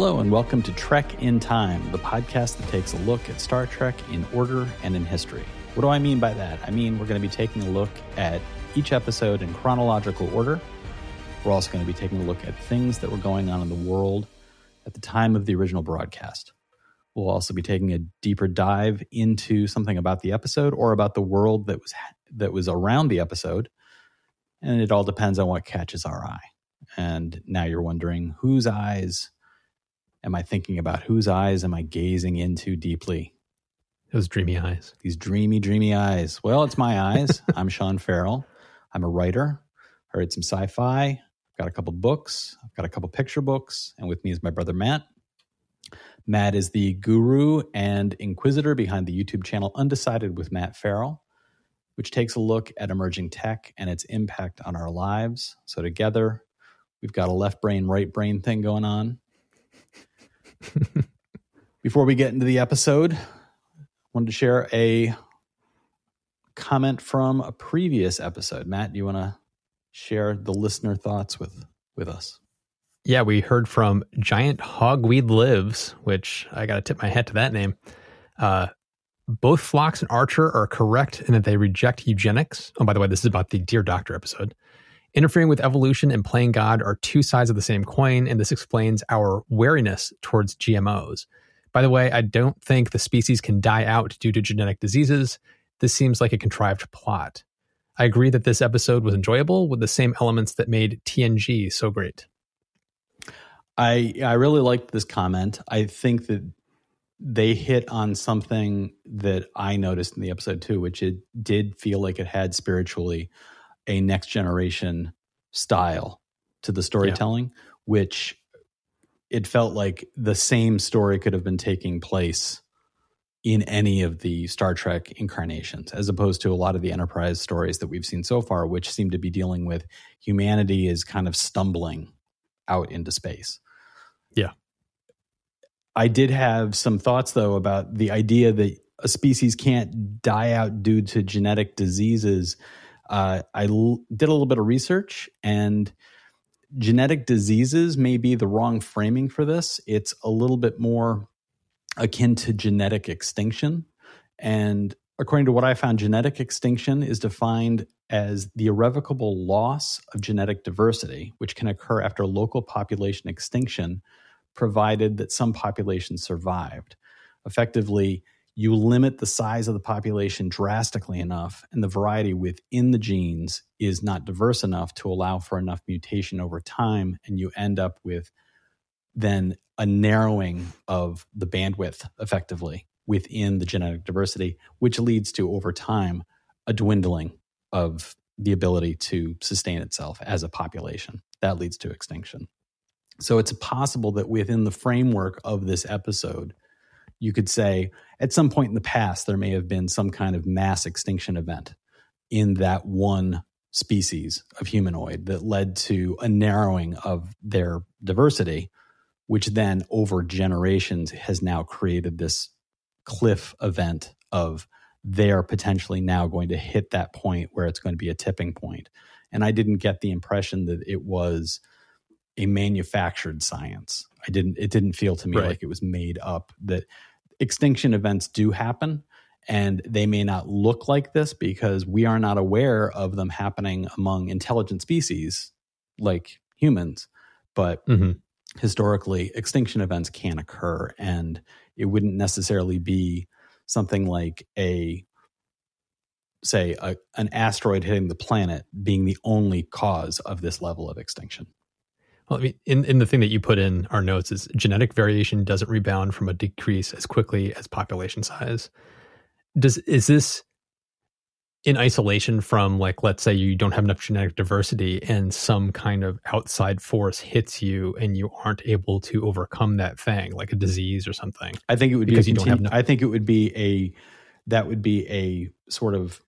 Hello, and welcome to Trek in Time, the podcast that takes a look at Star Trek in order and in history. What do I mean by that? I mean, we're going to be taking a look at each episode in chronological order. We're also going to be taking a look at things that were going on in the world at the time of the original broadcast. We'll also be taking a deeper dive into something about the episode or about the world that was that was around the episode, and it all depends on what catches our eye. And now you're wondering whose eyes am I thinking about? Whose eyes am I gazing into deeply? Those dreamy eyes. These dreamy, dreamy eyes. Well, it's my eyes. I'm Sean Farrell. I'm a writer. I read some sci-fi. I've got a couple books. I've got a couple picture books, and with me is my brother Matt. Matt is the guru and inquisitor behind the YouTube channel Undecided with Matt Farrell, which takes a look at emerging tech and its impact on our lives. So together, we've got a left brain, right brain thing going on. Before we get into the episode, I wanted to share a comment from a previous episode. Matt, do you want to share the listener thoughts with with us? Yeah, we heard from Giant Hogweed Lives, which I got to tip my hat to that name. Uh, both Phlox and Archer are correct in that they reject eugenics. Oh, by the way, this is about the Dear Doctor episode. Interfering with evolution and playing God are two sides of the same coin, and this explains our wariness towards GMOs. By the way, I don't think the species can die out due to genetic diseases. This seems like a contrived plot. I agree that this episode was enjoyable with the same elements that made TNG so great. I I really liked this comment. I think that they hit on something that I noticed in the episode too, which it did feel like it had spiritually a next generation style to the storytelling, yeah. which it felt like the same story could have been taking place in any of the Star Trek incarnations, as opposed to a lot of the Enterprise stories that we've seen so far, which seem to be dealing with humanity is kind of stumbling out into space. Yeah. I did have some thoughts, though, about the idea that a species can't die out due to genetic diseases uh, I l- did a little bit of research and genetic diseases may be the wrong framing for this. It's a little bit more akin to genetic extinction. And according to what I found, genetic extinction is defined as the irrevocable loss of genetic diversity, which can occur after local population extinction, provided that some populations survived. Effectively, you limit the size of the population drastically enough, and the variety within the genes is not diverse enough to allow for enough mutation over time, and you end up with then a narrowing of the bandwidth effectively within the genetic diversity, which leads to over time a dwindling of the ability to sustain itself as a population. That leads to extinction. So it's possible that within the framework of this episode, you could say at some point in the past, there may have been some kind of mass extinction event in that one species of humanoid that led to a narrowing of their diversity, which then over generations has now created this cliff event of they're potentially now going to hit that point where it's going to be a tipping point. And I didn't get the impression that it was a manufactured science. I didn't it didn't feel to me right. like it was made up that extinction events do happen and they may not look like this because we are not aware of them happening among intelligent species like humans but mm-hmm. historically extinction events can occur and it wouldn't necessarily be something like a say a, an asteroid hitting the planet being the only cause of this level of extinction well, I mean, in, in the thing that you put in our notes is genetic variation doesn't rebound from a decrease as quickly as population size. Does is this in isolation from like let's say you don't have enough genetic diversity and some kind of outside force hits you and you aren't able to overcome that thing like a disease or something i think it would because be you don't have no- i think it would be a that would be a sort of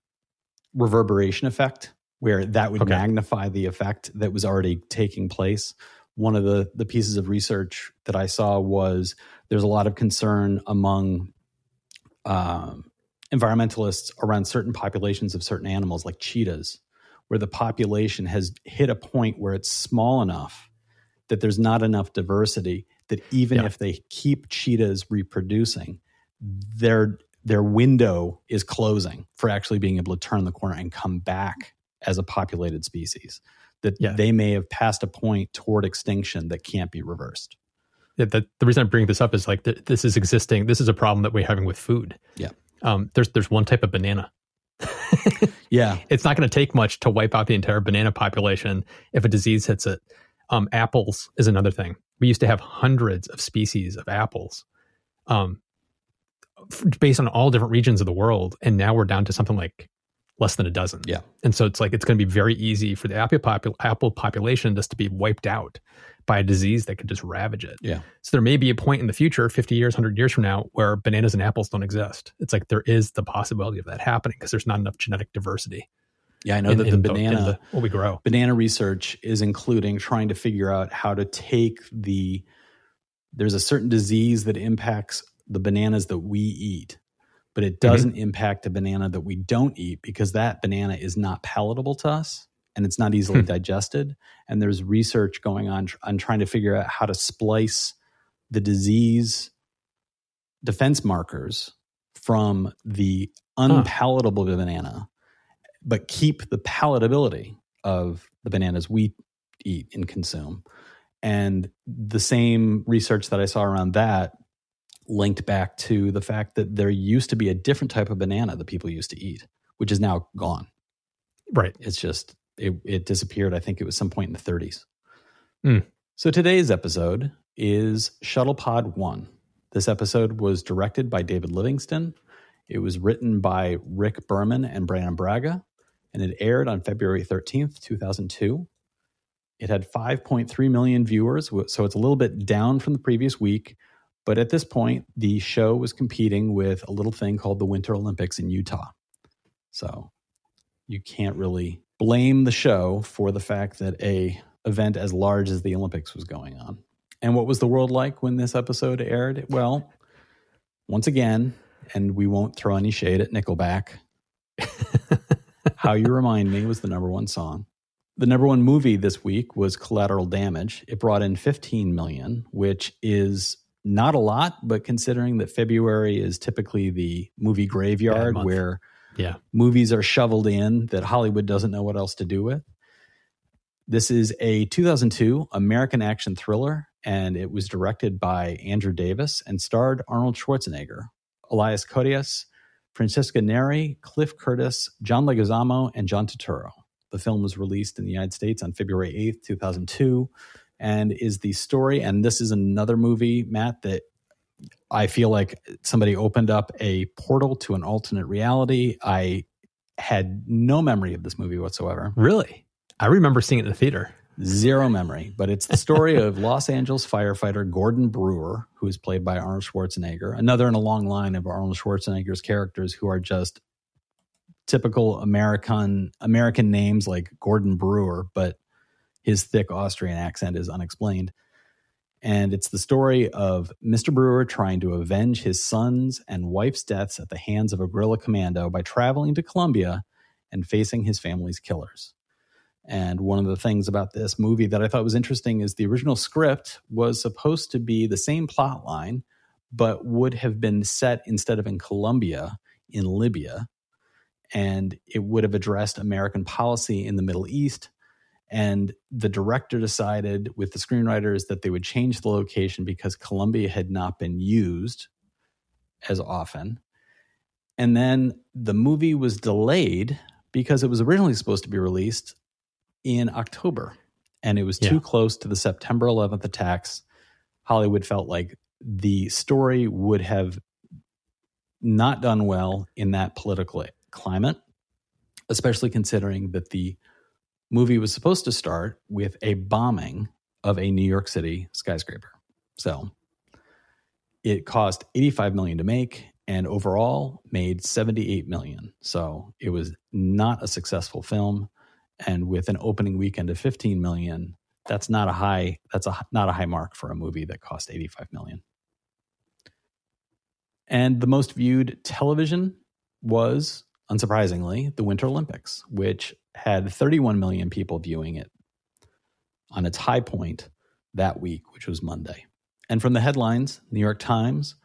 reverberation effect where that would okay. magnify the effect that was already taking place. One of the, the pieces of research that I saw was there's a lot of concern among um, environmentalists around certain populations of certain animals, like cheetahs, where the population has hit a point where it's small enough that there's not enough diversity that even Yeah. if they keep cheetahs reproducing, their their window is closing for actually being able to turn the corner and come back as a populated species. That Yeah. they may have passed a point toward extinction that can't be reversed. Yeah, the, the reason I bring this up is like th- this is existing. This is a problem that we're having with food. Yeah. Um, there's there's one type of banana. Yeah, It's not going to take much to wipe out the entire banana population if a disease hits it. Um, apples is another thing. We used to have hundreds of species of apples, um, f- based on all different regions of the world, and now we're down to something like less than a dozen. Yeah. and so it's like it's going to be very easy for the apple popul- apple population just to be wiped out by a disease that could just ravage it. Yeah. So there may be a point in the future, 50 years, 100 years from now, where bananas and apples don't exist. It's like there is the possibility of that happening because there's not enough genetic diversity. yeah. I know in- that the in banana in the- what we grow. banana research is including trying to figure out how to take the there's a certain disease that impacts the bananas that we eat but it doesn't impact the banana that we don't eat because that banana is not palatable to us and it's not easily Hmm. digested and there's research going on on trying to figure out how to splice the disease defense markers from the unpalatable banana but keep the palatability of the bananas we eat and consume. And the same research that I saw around that linked back to the fact that there used to be a different type of banana that people used to eat, which is now gone. Right. It's just, it, it disappeared. I think it was some point in the 30s. Hmm. So today's episode is Shuttle Pod 1. This episode was directed by David Livingston. It was written by Rick Berman and Brannon Braga, and it aired on February 13th, 2002. It had 5.3 million viewers, so it's a little bit down from the previous week. But at this point, the show was competing with a little thing called the Winter Olympics in Utah. So you can't really blame the show for the fact that a event as large as the Olympics was going on. And what was the world like when this episode aired? Well, once again, and we won't throw any shade at Nickelback. How You Remind Me was the number one song. The number one movie this week was Collateral Damage. It brought in 15 million, which is not a lot, but considering that February is typically the movie graveyard where Yeah. movies are shoveled in that Hollywood doesn't know what else to do with. This is a 2002 American action thriller, and it was directed by Andrew Davis and starred Arnold Schwarzenegger, Elias Koteas, Francesca Neri, Cliff Curtis, John Leguizamo, and John Turturro. The film was released in the United States on February 8th, 2002, and is the story. And this is another movie, Matt, that I feel like somebody opened up a portal to an alternate reality. I had no memory of this movie whatsoever. Really? I remember seeing it in the theater. Zero memory, but it's the story of Los Angeles firefighter Gordon Brewer, who is played by Arnold Schwarzenegger, another in a long line of Arnold Schwarzenegger's characters who are just typical American American names like Gordon Brewer, but his thick Austrian accent is unexplained. And it's the story of Mr. Brewer trying to avenge his son's and wife's deaths at the hands of a guerrilla commando by traveling to Colombia and facing his family's killers. And one of the things about this movie that I thought was interesting is the original script was supposed to be the same plot line, but would have been set instead of in Colombia, in Libya. And it would have addressed American policy in the Middle East. And the director decided with the screenwriters that they would change the location because Colombia had not been used as often. And then the movie was delayed because it was originally supposed to be released in October and it was too close to the September 11th attacks. Hollywood felt like the story would have not done well in that political climate, especially considering that the movie was supposed to start with a bombing of a New York City skyscraper. So it cost 85 million to make and overall made 78 million. So it was not a successful film and with an opening weekend of 15 million, that's not a high that's a not a high mark for a movie that cost 85 million. And the most viewed television was unsurprisingly the Winter Olympics, which had 31 million people viewing it on its high point that week, which was Monday. And from the headlines, New York Times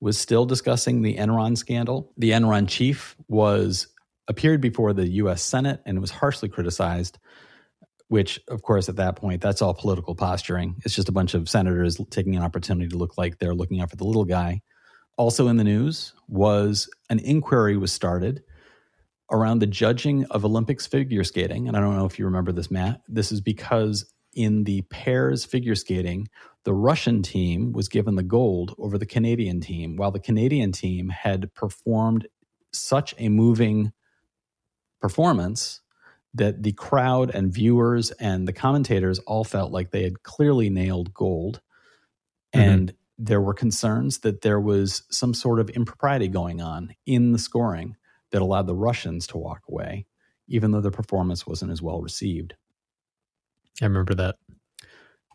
was still discussing the Enron scandal. The Enron chief was appeared before the US Senate and was harshly criticized, which of course at that point that's all political posturing. It's just a bunch of senators taking an opportunity to look like they're looking out for the little guy. Also in the news was an inquiry was started around the judging of Olympics figure skating. And I don't know if you remember this, Matt. This is because in the pairs figure skating, the Russian team was given the gold over the Canadian team, while the Canadian team had performed such a moving performance that the crowd and viewers and the commentators all felt like they had clearly nailed gold. Mm-hmm. And there were concerns that there was some sort of impropriety going on in the scoring that allowed the Russians to walk away, even though the performance wasn't as well received. I remember that.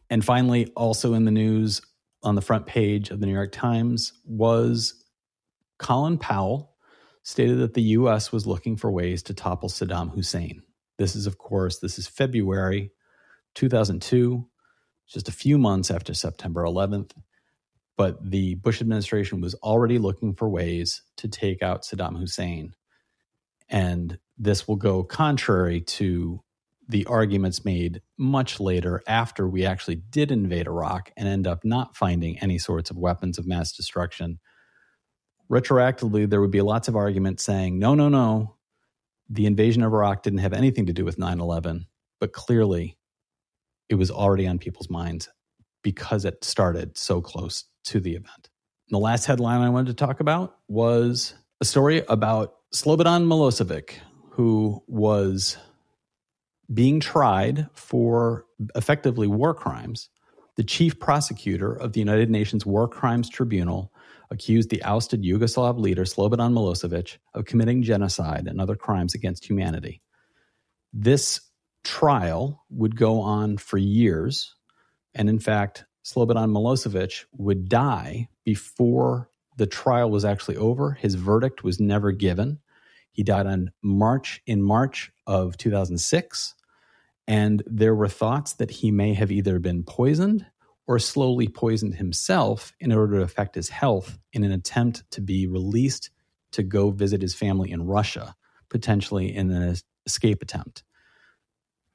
And finally, also in the news on the front page of the New York Times was Colin Powell stated that the U.S. was looking for ways to topple Saddam Hussein. This is, of course, this is February 2002, just a few months after September 11th. But the Bush administration was already looking for ways to take out Saddam Hussein. And this will go contrary to the arguments made much later after we actually did invade Iraq and end up not finding any sorts of weapons of mass destruction. Retroactively, there would be lots of arguments saying, no, no, no, the invasion of Iraq didn't have anything to do with 9 11, but clearly it was already on people's minds because it started so close to the event. And the last headline I wanted to talk about was a story about Slobodan Milosevic, who was being tried for effectively war crimes, the chief prosecutor of the United Nations War Crimes Tribunal accused the ousted Yugoslav leader Slobodan Milosevic of committing genocide and other crimes against humanity. This trial would go on for years, and in fact, Slobodan Milosevic would die before the trial was actually over. His verdict was never given. He died on March in March of 2006, and there were thoughts that he may have either been poisoned or slowly poisoned himself in order to affect his health in an attempt to be released to go visit his family in Russia, potentially in an escape attempt.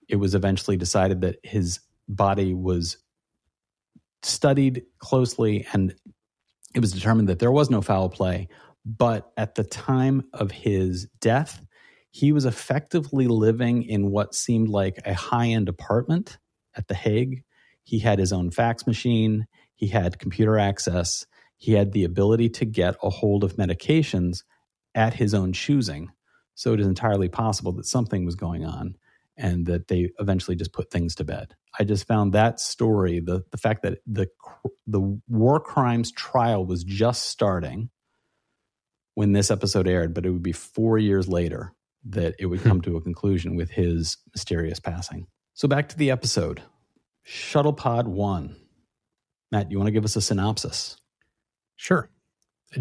It was eventually decided that his body was studied closely and it was determined that there was no foul play but at the time of his death, he was effectively living in what seemed like a high end apartment at The Hague. He had his own fax machine, he had computer access, he had the ability to get a hold of medications at his own choosing. So it is entirely possible that something was going on and that they eventually just put things to bed. I just found that story, the, the fact that the, the war crimes trial was just starting when this episode aired, but it would be four years later that it would hmm. come to a conclusion with his mysterious passing. So back to the episode Shuttle Pod 1. Matt, you want to give us a synopsis? Sure.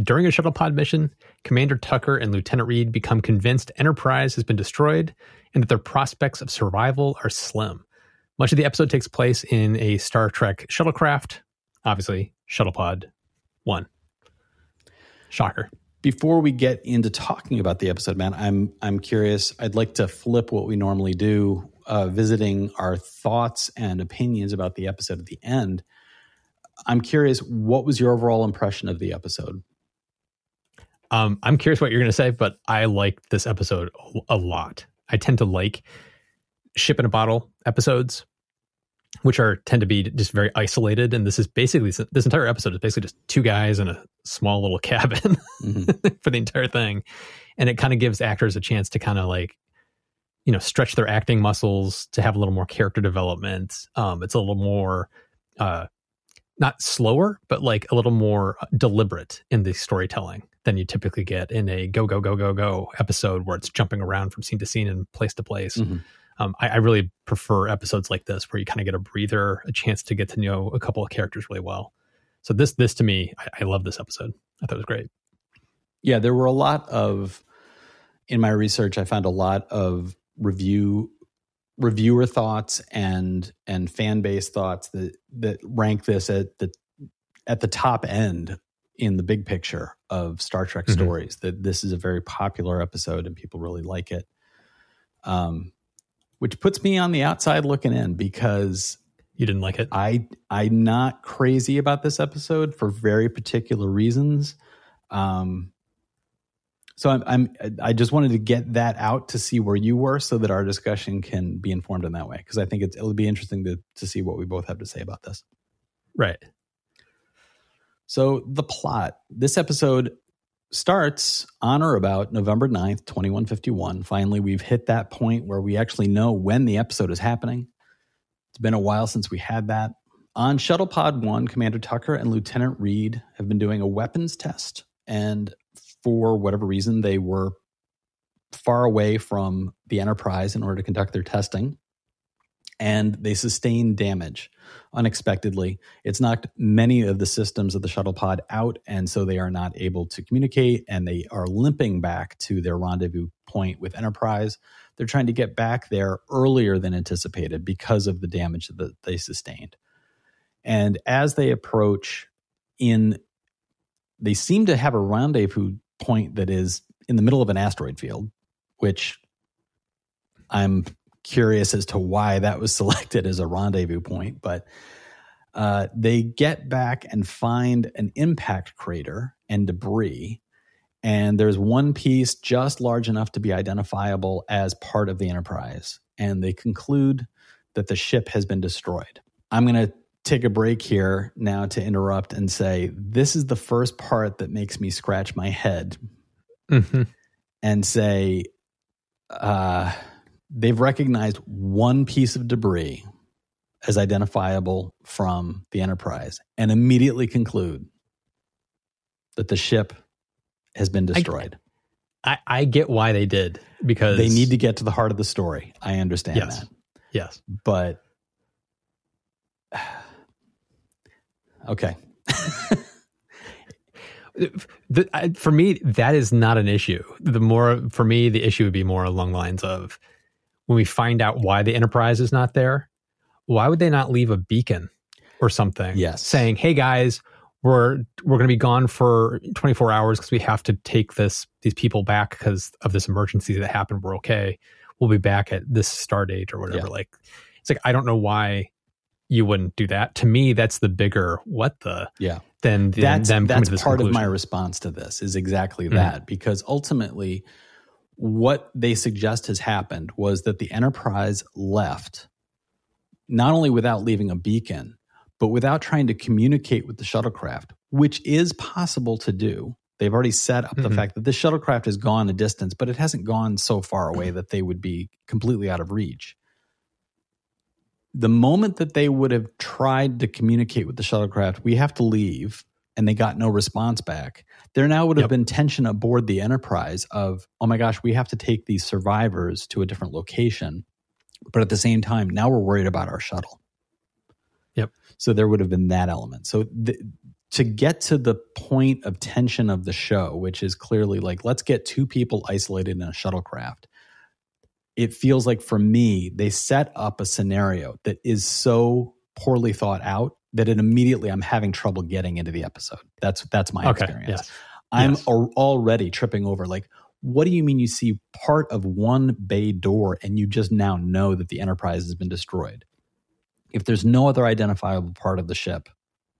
During a shuttle pod mission, Commander Tucker and Lieutenant Reed become convinced Enterprise has been destroyed and that their prospects of survival are slim. Much of the episode takes place in a Star Trek shuttlecraft, obviously, Shuttle Pod 1. Shocker before we get into talking about the episode, man, I'm I'm curious. I'd like to flip what we normally do, uh, visiting our thoughts and opinions about the episode at the end. I'm curious, what was your overall impression of the episode? Um, I'm curious what you're going to say, but I liked this episode a lot. I tend to like ship in a bottle episodes which are tend to be just very isolated. And this is basically this entire episode is basically just two guys in a small little cabin mm-hmm. for the entire thing, and it kind of gives actors a chance to kind of like you know stretch their acting muscles to have a little more character development. Um, it's a little more. Uh, not slower, but like a little more deliberate in the storytelling than you typically get in a go go go go go episode where it's jumping around from scene to scene and place to place. Mm-hmm um, I, I, really prefer episodes like this where you kind of get a breather, a chance to get to know a couple of characters really well. So this this to me, I, I love this episode. I thought it was great. Yeah, there were a lot of in my research. I found a lot of review reviewer thoughts and and fan base thoughts that that rank this at the at the top end in the big picture of Star Trek Mhm. stories. That this is a very popular episode and people really like it. Um, which puts me on the outside looking in because You didn't like it? I I'm not crazy about this episode for very particular reasons. Um, so I'm, I'm I just wanted to get that out to see where you were, so that our discussion can be informed in that way. Because I think it's, it'll be interesting to to see what we both have to say about this. Right. So the plot this episode starts on or about November 9th, 2151. Finally, we've hit that point where we actually know when the episode is happening. It's been a while since we had that. On Shuttle Pod 1, Commander Tucker and Lieutenant Reed have been doing a weapons test. And for whatever reason, they were far away from the Enterprise in order to conduct their testing. And they sustained damage unexpectedly. It's knocked many of the systems of the shuttle pod out, and so they are not able to communicate and they are limping back to their rendezvous point with Enterprise. They're trying to get back there earlier than anticipated because of the damage that they sustained. And as they approach in they seem to have a rendezvous point that is in the middle of an asteroid field, which I'm curious as to why that was selected as a rendezvous point, but uh, they get back and find an impact crater and debris. And there's one piece just large enough to be identifiable as part of the Enterprise. And they conclude that the ship has been destroyed. I'm going to take a break here now to interrupt and say this is the first part that makes me scratch my head hmm and say uh, they've recognized one piece of debris as identifiable from the Enterprise and immediately conclude that the ship has been destroyed. I, I get why they did because they need to get to the heart of the story. I understand Yes. that. Yes. But okay. I, for me, that is not an issue. The more for me, the issue would be more along the lines of when we find out why the Enterprise is not there. Why would they not leave a beacon or something? Yes. saying, "Hey guys, we're we're going to be gone for 24 hours because we have to take this these people back because of this emergency that happened. We're okay. We'll be back at this star date or whatever." Yeah. Like, it's like I don't know why you wouldn't do that. To me, that's the bigger what the Yeah. than, than that's that's part of my response to this is exactly Mhm. that because ultimately what they suggest has happened was that the enterprise left not only without leaving a beacon but without trying to communicate with the shuttlecraft which is possible to do. They've already set up the Mhm. fact that the shuttlecraft has gone a distance but it hasn't gone so far away that they would be completely out of reach. The moment that they would have tried to communicate with the shuttlecraft, we have to leave, and they got no response back, there now would have Yep. been tension aboard the Enterprise of, oh my gosh, we have to take these survivors to a different location. But at the same time, now we're worried about our shuttle. Yep. So there would have been that element. So th- to get to the point of tension of the show, which is clearly like, let's get two people isolated in a shuttlecraft it feels like for me they set up a scenario that is so poorly thought out that it immediately I'm having trouble getting into the episode. That's that's my okay. experience. Yes. I'm Yes. al- already tripping over like what do you mean you see part of one bay door and you just now know that the Enterprise has been destroyed? If there's no other identifiable part of the ship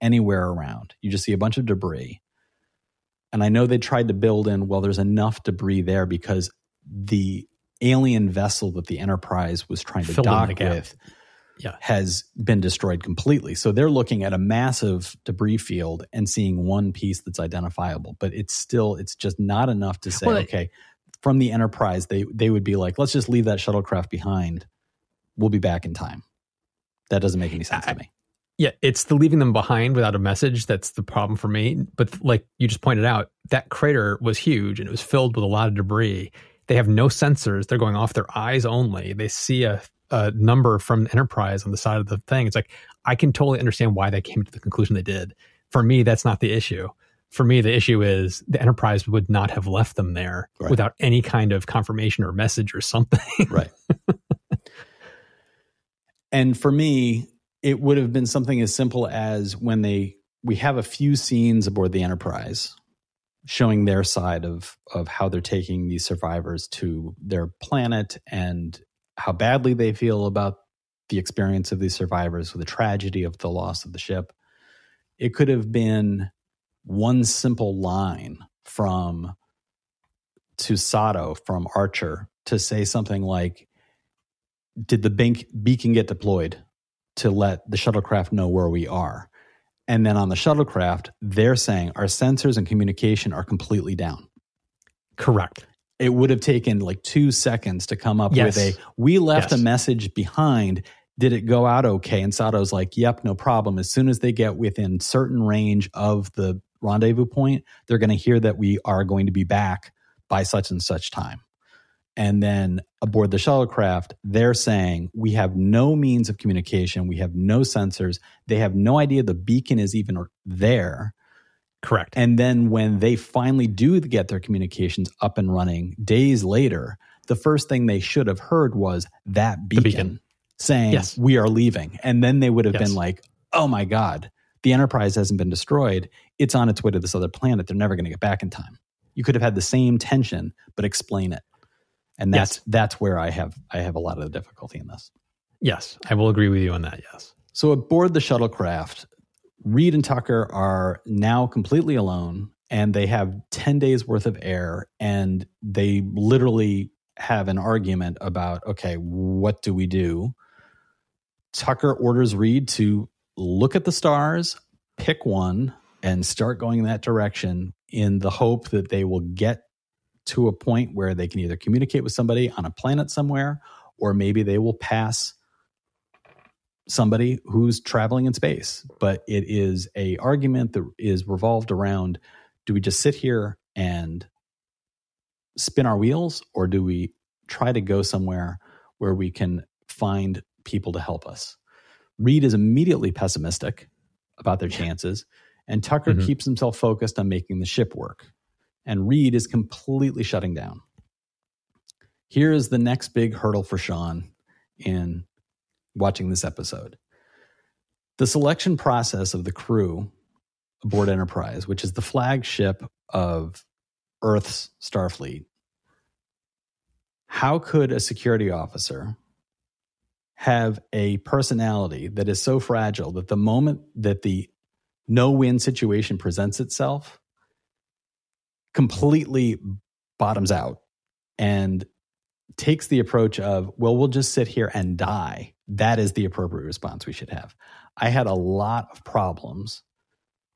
anywhere around, you just see a bunch of debris. And I know they tried to build in, well, there's enough debris there because the alien vessel that the Enterprise was trying to Filled dock with Yeah. has been destroyed completely. So they're looking at a massive debris field and seeing one piece that's identifiable, but it's still it's just not enough to say Well, okay, from the Enterprise they they would be like let's just leave that shuttlecraft behind. We'll be back in time. That doesn't make any sense I- to me. Yeah, it's the leaving them behind without a message that's the problem for me. But like you just pointed out, that crater was huge and it was filled with a lot of debris. They have no sensors. They're going off their eyes only. They see a, a number from Enterprise on the side of the thing. It's like, I can totally understand why they came to the conclusion they did. For me, that's not the issue. For me, the issue is the Enterprise would not have left them there Right. without any kind of confirmation or message or something. Right. and for me, it would have been something as simple as when they we have a few scenes aboard the Enterprise showing their side of of how they're taking these survivors to their planet and how badly they feel about the experience of these survivors with the tragedy of the loss of the ship. It could have been one simple line from to Sato from Archer to say something like, Did the beacon get deployed to let the shuttlecraft know where we are? And then on the shuttlecraft, they're saying our sensors and communication are completely down. Correct. It would have taken like two seconds to come up yes. with a we left yes. a message behind. Did it go out okay? And Sato's like, yep, no problem. As soon as they get within certain range of the rendezvous point, they're going to hear that we are going to be back by such and such time. And then aboard the shuttlecraft, they're saying, we have no means of communication. We have no sensors. They have no idea the beacon is even there. Correct. And then when they finally do get their communications up and running days later, the first thing they should have heard was that beacon, beacon. saying, yes. we are leaving. And then they would have yes. been like, oh my God, the Enterprise hasn't been destroyed. It's on its way to this other planet. They're never going to get back in time. You could have had the same tension, but explain it and that's yes. that's where I have I have a lot of the difficulty in this. Yes, I will agree with you on that. Yes. So aboard the shuttlecraft, Reed and Tucker are now completely alone, and they have ten days worth of air, and they literally have an argument about okay, what do we do? Tucker orders Reed to look at the stars, pick one, and start going in that direction in the hope that they will get to a point where they can either communicate with somebody on a planet somewhere or maybe they will pass somebody who's traveling in space but it is a argument that is revolved around do we just sit here and spin our wheels or do we try to go somewhere where we can find people to help us reed is immediately pessimistic about their chances and tucker mm-hmm. keeps himself focused on making the ship work and Reed is completely shutting down. Here is the next big hurdle for Sean in watching this episode. The selection process of the crew aboard Enterprise, which is the flagship of Earth's Starfleet. How could a security officer have a personality that is so fragile that the moment that the no win situation presents itself, completely bottoms out and takes the approach of, well, we'll just sit here and die. That is the appropriate response we should have. I had a lot of problems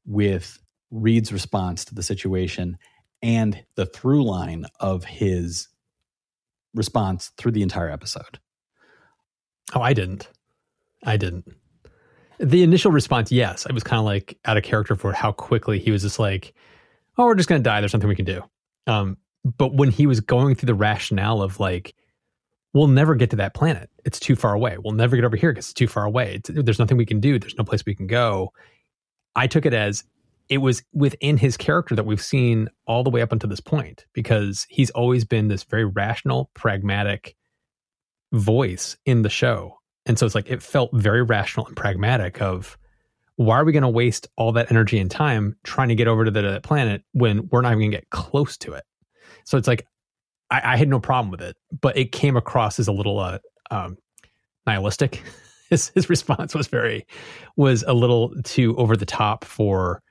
with Reed's response to the situation and the through line of his response through the entire episode. Oh, I didn't. I didn't. The initial response, yes, I was kind of like out of character for how quickly he was just like, oh, we're just going to die. There's nothing we can do. Um, but when he was going through the rationale of like, we'll never get to that planet. It's too far away. We'll never get over here because it's too far away. It's, there's nothing we can do. There's no place we can go. I took it as it was within his character that we've seen all the way up until this point because he's always been this very rational, pragmatic voice in the show. And so it's like it felt very rational and pragmatic of why are we going to waste all that energy and time trying to get over to the planet when we're not even going to get close to it? So it's like, I, I, had no problem with it, but it came across as a little uh, um, nihilistic. his, his response was very, was a little too over the top for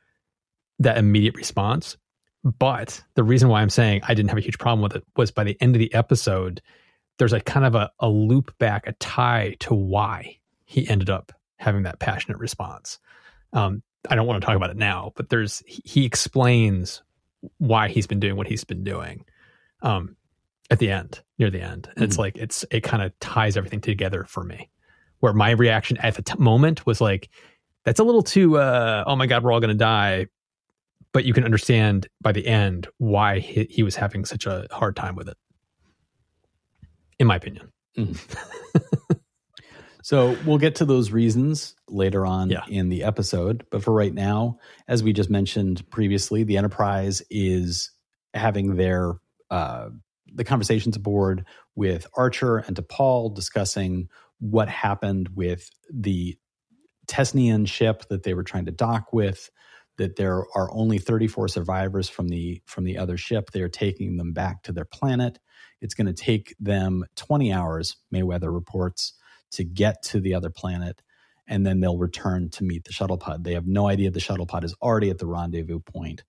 that immediate response. But the reason why I'm saying I didn't have a huge problem with it was by the end of the episode, there's a kind of a, a loop back, a tie to why he ended up having that passionate response. Um, I don't want to talk about it now, but there's he explains why he's been doing what he's been doing. Um, at the end, near the end, mm-hmm. it's like it's it kind of ties everything together for me. Where my reaction at the t- moment was like, "That's a little too, uh, oh my god, we're all going to die," but you can understand by the end why he, he was having such a hard time with it. In my opinion. Mm-hmm. So we'll get to those reasons later on yeah. in the episode. But for right now, as we just mentioned previously, the Enterprise is having their uh, the conversations aboard with Archer and T'Pol discussing what happened with the Tesnian ship that they were trying to dock with. That there are only 34 survivors from the from the other ship. They are taking them back to their planet. It's going to take them 20 hours, Mayweather reports, to get to the other planet, and then they'll return to meet the shuttle pod. They have no idea the shuttle pod is already at the rendezvous point.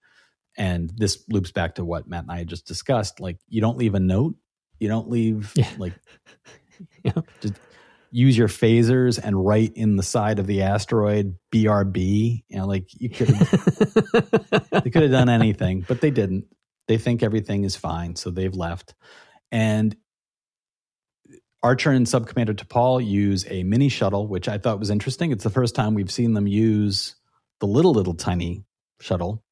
And this loops back to what Matt and I had just discussed. Like, you don't leave a note, you don't leave Yeah. like Yeah. just use your phasers and write in the side of the asteroid BRB. You know, like you could have they could have done anything, but they didn't. They think everything is fine, so they've left. And Archer and Subcommander T'Pol use a mini shuttle, which I thought was interesting. It's the first time we've seen them use the little, little tiny shuttle.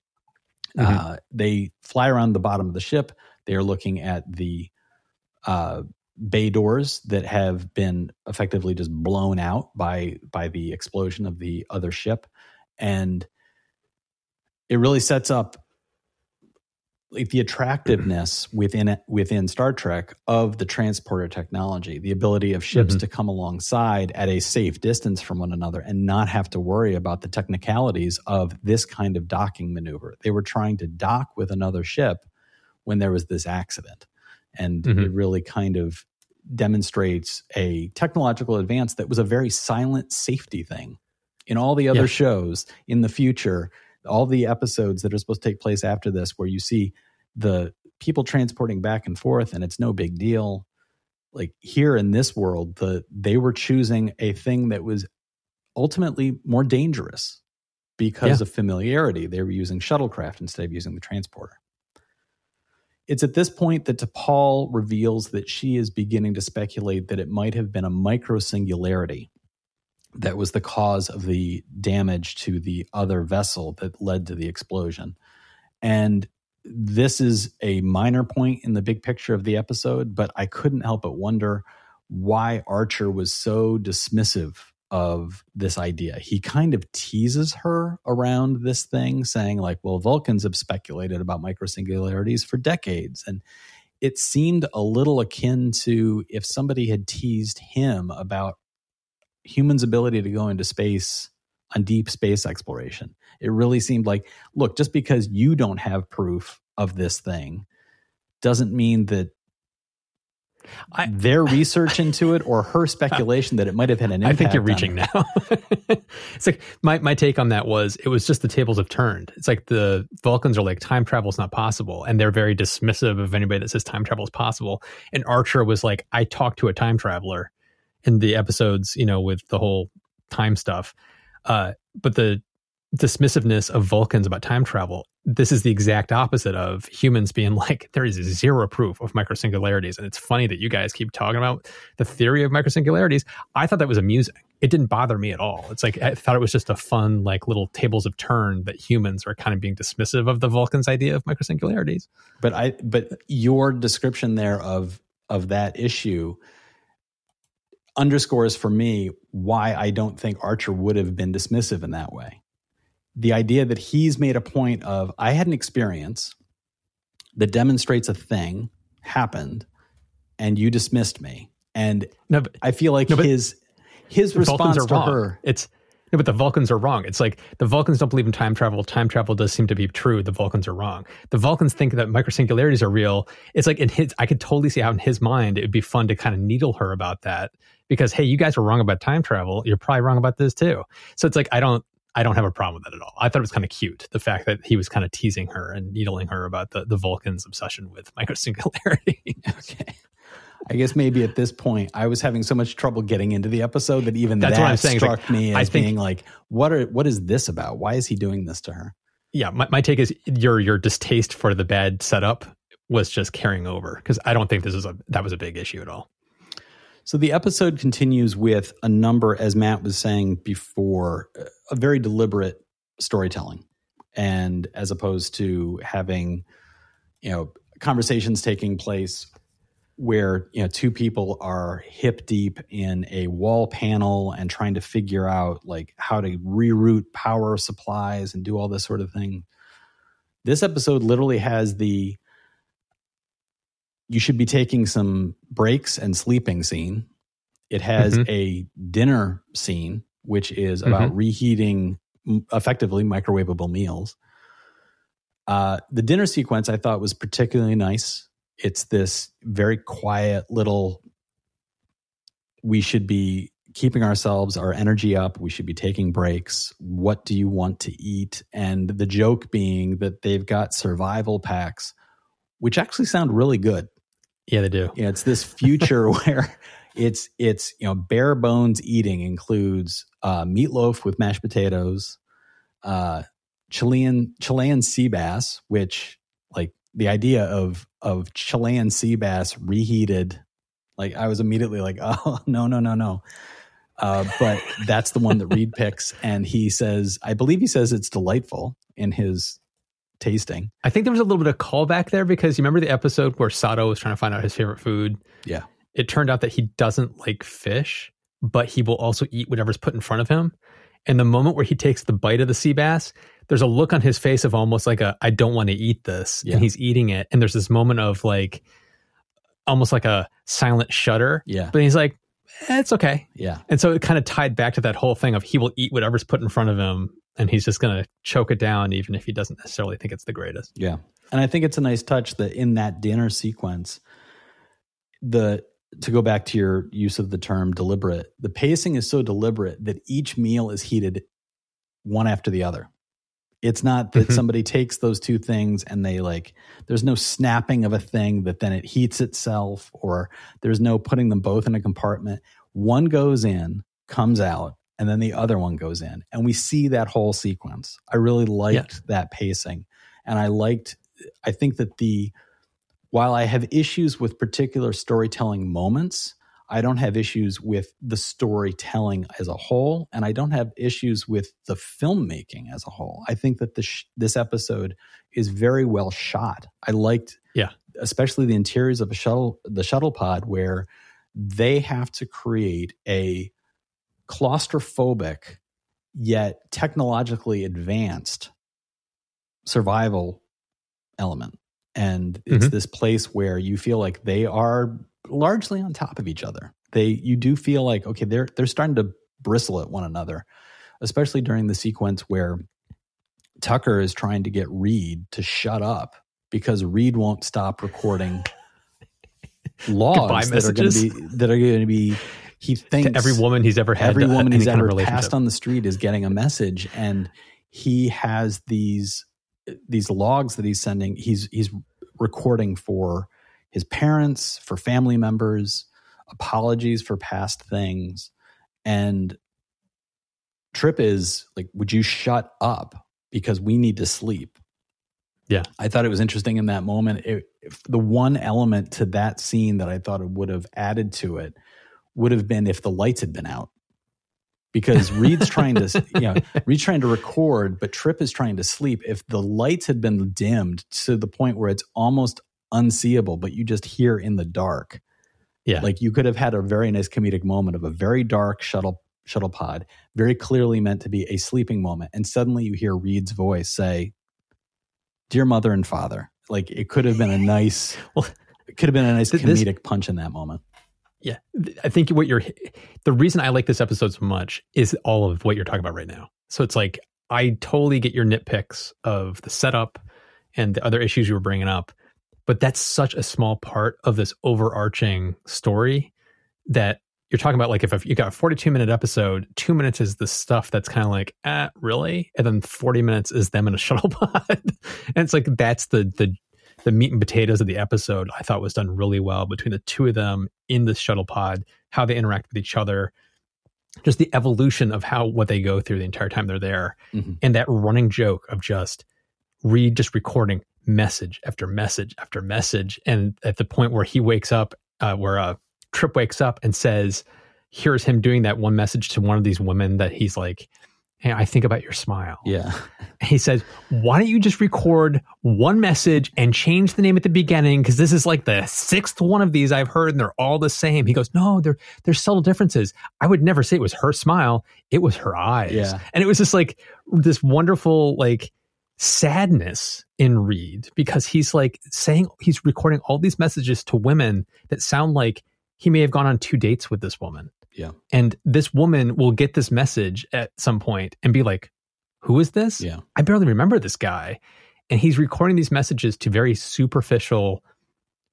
Mhm. Uh, they fly around the bottom of the ship. They are looking at the uh, bay doors that have been effectively just blown out by by the explosion of the other ship, and it really sets up like the attractiveness within it within Star Trek of the transporter technology, the ability of ships Mhm. to come alongside at a safe distance from one another and not have to worry about the technicalities of this kind of docking maneuver. They were trying to dock with another ship when there was this accident. And Mhm. it really kind of demonstrates a technological advance that was a very silent safety thing. In all the other Yeah. shows in the future, all the episodes that are supposed to take place after this, where you see the people transporting back and forth and it's no big deal. Like here in this world, the they were choosing a thing that was ultimately more dangerous because Yeah. of familiarity. They were using shuttlecraft instead of using the transporter. It's at this point that T'Pol reveals that she is beginning to speculate that it might have been a micro singularity that was the cause of the damage to the other vessel that led to the explosion. And this is a minor point in the big picture of the episode, but I couldn't help but wonder why Archer was so dismissive of this idea. He kind of teases her around this thing, saying, like, well, Vulcans have speculated about microsingularities for decades. And it seemed a little akin to if somebody had teased him about humans' ability to go into space on deep space exploration. It really seemed like, look, just because you don't have proof of this thing doesn't mean that I- their research into it or her speculation that it might have had an I impact. think you're reaching now. it's like my, my take on that was it was just the tables have turned. It's like the Vulcans are like time travel is not possible, and they're very dismissive of anybody that says time travel is possible. And Archer was like, I talked to a time traveler in the episodes, you know, with the whole time stuff. Uh, but the dismissiveness of Vulcans about time travel, this is the exact opposite of humans being like, there is zero proof of microsingularities. And it's funny that you guys keep talking about the theory of microsingularities. I thought that was amusing. It didn't bother me at all. It's like I thought it was just a fun, like little tables of turn that humans are kind of being dismissive of the Vulcans' idea of microsingularities. But I but your description there of of that issue underscores for me why I don't think Archer would have been dismissive in that way. The idea that he's made a point of I had an experience that demonstrates a thing happened and you dismissed me. And No, but I feel like No, his his response to wrong. her It's no, but the Vulcans are wrong. It's like the Vulcans don't believe in time travel. Time travel does seem to be true. The Vulcans are wrong. The Vulcans think that microsingularities are real. It's like in his, I could totally see how in his mind it would be fun to kind of needle her about that because hey, you guys were wrong about time travel. You're probably wrong about this too. So it's like I don't, I don't have a problem with that at all. I thought it was kind of cute the fact that he was kind of teasing her and needling her about the the Vulcans' obsession with microsingularity. Okay. I guess maybe at this point I was having so much trouble getting into the episode that even That's that what I'm saying. It's like, struck me I as think- being like, what are what is this about? Why is he doing this to her? yeah, my, my take is your your distaste for the bad setup was just carrying over because I don't think this is a that was a big issue at all. So the episode continues with a number, as Matt was saying before, a very deliberate storytelling, and as opposed to having, you know, conversations taking place where you know two people are hip deep in a wall panel and trying to figure out like how to reroute power supplies and do all this sort of thing. This episode literally has the you should be taking some breaks and sleeping scene. It has Mhm. a dinner scene which is about reheating effectively microwavable meals. Uh, the dinner sequence I thought was particularly nice. It's this very quiet little. We should be keeping ourselves, our energy up. We should be taking breaks. What do you want to eat? And the joke being that they've got survival packs, which actually sound really good. Yeah, they do. Know, it's this future where it's it's you know bare bones eating includes uh, meatloaf with mashed potatoes, uh, Chilean Chilean sea bass, which like the idea of of Chilean sea bass reheated, like I was immediately like, oh no no no no. Uh, but that's the one that Reed picks, and he says, I believe he says it's delightful in his tasting. I think there was a little bit of callback there because you remember the episode where Sato was trying to find out his favorite food. Yeah, It turned out that he doesn't like fish, but he will also eat whatever's put in front of him. And the moment where he takes the bite of the sea bass, there's a look on his face of almost like a I don't want to eat this, Yeah. and he's eating it. And there's this moment of like almost like a silent shudder. yeah, But he's like, eh, it's okay. yeah. And so it kind of tied back to that whole thing of he will eat whatever's put in front of him and he's just going to choke it down, even if he doesn't necessarily think it's the greatest. Yeah. And I think it's a nice touch that in that dinner sequence, the to go back to your use of the term deliberate, the pacing is so deliberate that each meal is heated one after the other. It's not that Mhm. somebody takes those two things and they like there's no snapping of a thing that then it heats itself or there's no putting them both in a compartment. One goes in, comes out, and then the other one goes in. And we see that whole sequence. I really liked that pacing. And I liked I think that the while I have issues with particular storytelling moments, I don't have issues with the storytelling as a whole, and I don't have issues with the filmmaking as a whole. I think that this this episode is very well shot. I liked, Yeah. especially the interiors of a shuttle, the shuttle pod, where they have to create a claustrophobic yet technologically advanced survival element. And it's Mhm. this place where you feel like they are largely on top of each other. They you do feel like okay, they're they're starting to bristle at one another, especially during the sequence where Tucker is trying to get Reed to shut up because Reed won't stop recording logs that are going to be that are going to be he thinks every woman he's ever had, every woman he's ever passed on the street is getting a message and he has these these logs that he's sending. He's he's recording for his parents for family members apologies for past things. And trip is like would you shut up? Because we need to sleep. Yeah. i thought it was interesting in that moment. It, if the one element to that scene that i thought it would have added to it would have been if the lights had been out. Because Reed's trying to you know Reed's trying to record but Trip is trying to sleep. If the lights had been dimmed to the point where it's almost unseeable but you just hear in the dark Yeah. like you could have had a very nice comedic moment of a very dark shuttle shuttle pod very clearly meant to be a sleeping moment and suddenly you hear Reed's voice say dear mother and father like it could have been a nice Well, it could have been a nice th- this- comedic punch in that moment Yeah, I think what you're the reason I like this episode so much is all of what you're talking about right now. So it's like I totally get your nitpicks of the setup and the other issues you were bringing up, but that's such a small part of this overarching story that you're talking about. Like if, you got a 42 minute episode, two minutes is the stuff that's kind of like, ah, really, and then 40 minutes is them in a shuttle pod, and it's like that's the the the meat and potatoes of the episode I thought was done really well between the two of them in the shuttle pod, how they interact with each other, just the evolution of how what they go through the entire time they're there, Mhm. and that running joke of just Reed just recording message after message after message, and at the point where he wakes up, uh, where uh, Trip wakes up and says, "Here's him doing that one message to one of these women that he's like." Hey, I think about your smile yeah he says, Why don't you just record one message and change the name at the beginning? Because this is like the sixth one of these I've heard and they're all the same. He goes, No, there, there's subtle differences. I would never say it was her smile, it was her eyes. Yeah. And it was just like this wonderful, like, sadness in Reed because he's like saying he's recording all these messages to women that sound like he may have gone on two dates with this woman. Yeah. And this woman will get this message at some point and be like, who is this? Yeah. I barely remember this guy. And he's recording these messages to very superficial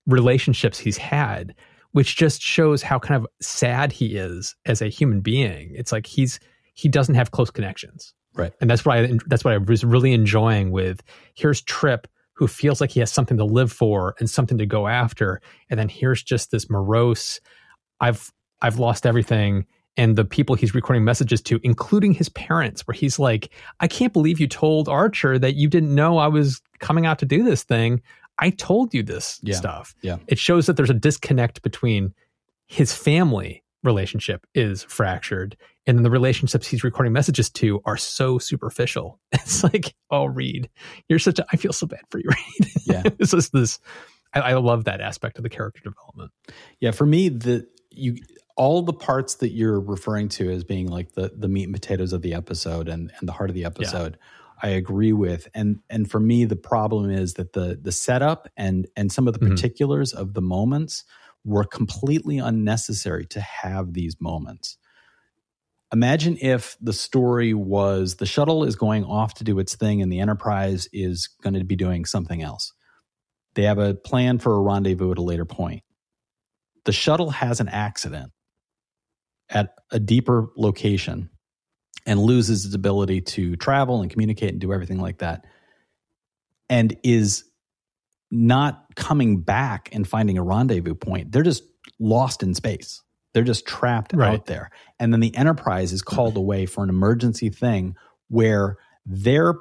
relationships he's had, which just shows how kind of sad he is as a human being. It's like he's he doesn't have close connections. Right. And that's what I that's what I was really enjoying with here's Trip who feels like he has something to live for and something to go after. And then here's just this morose, I've I've lost everything. And the people he's recording messages to, including his parents, where he's like, I can't believe you told Archer that you didn't know I was coming out to do this thing. I told you this Yeah. stuff. Yeah. It shows that there's a disconnect between his family relationship is fractured and then the relationships he's recording messages to are so superficial. It's like, oh, Reed, you're such a, I feel so bad for you, Reed. Yeah. this is this, I, I love that aspect of the character development. Yeah, for me, the you all the parts that you're referring to as being like the the meat and potatoes of the episode and and the heart of the episode, I agree with. And and for me, the problem is that the the setup and and some of the Mhm. particulars of the moments were completely unnecessary to have these moments. Imagine if the story was the shuttle is going off to do its thing and the Enterprise is going to be doing something else. They have a plan for a rendezvous at a later point the shuttle has an accident at a deeper location and loses its ability to travel and communicate and do everything like that and is not coming back and finding a rendezvous point they're just lost in space. They're just trapped Right. out there. And then the enterprise is called mm-hmm. away for an emergency thing where they're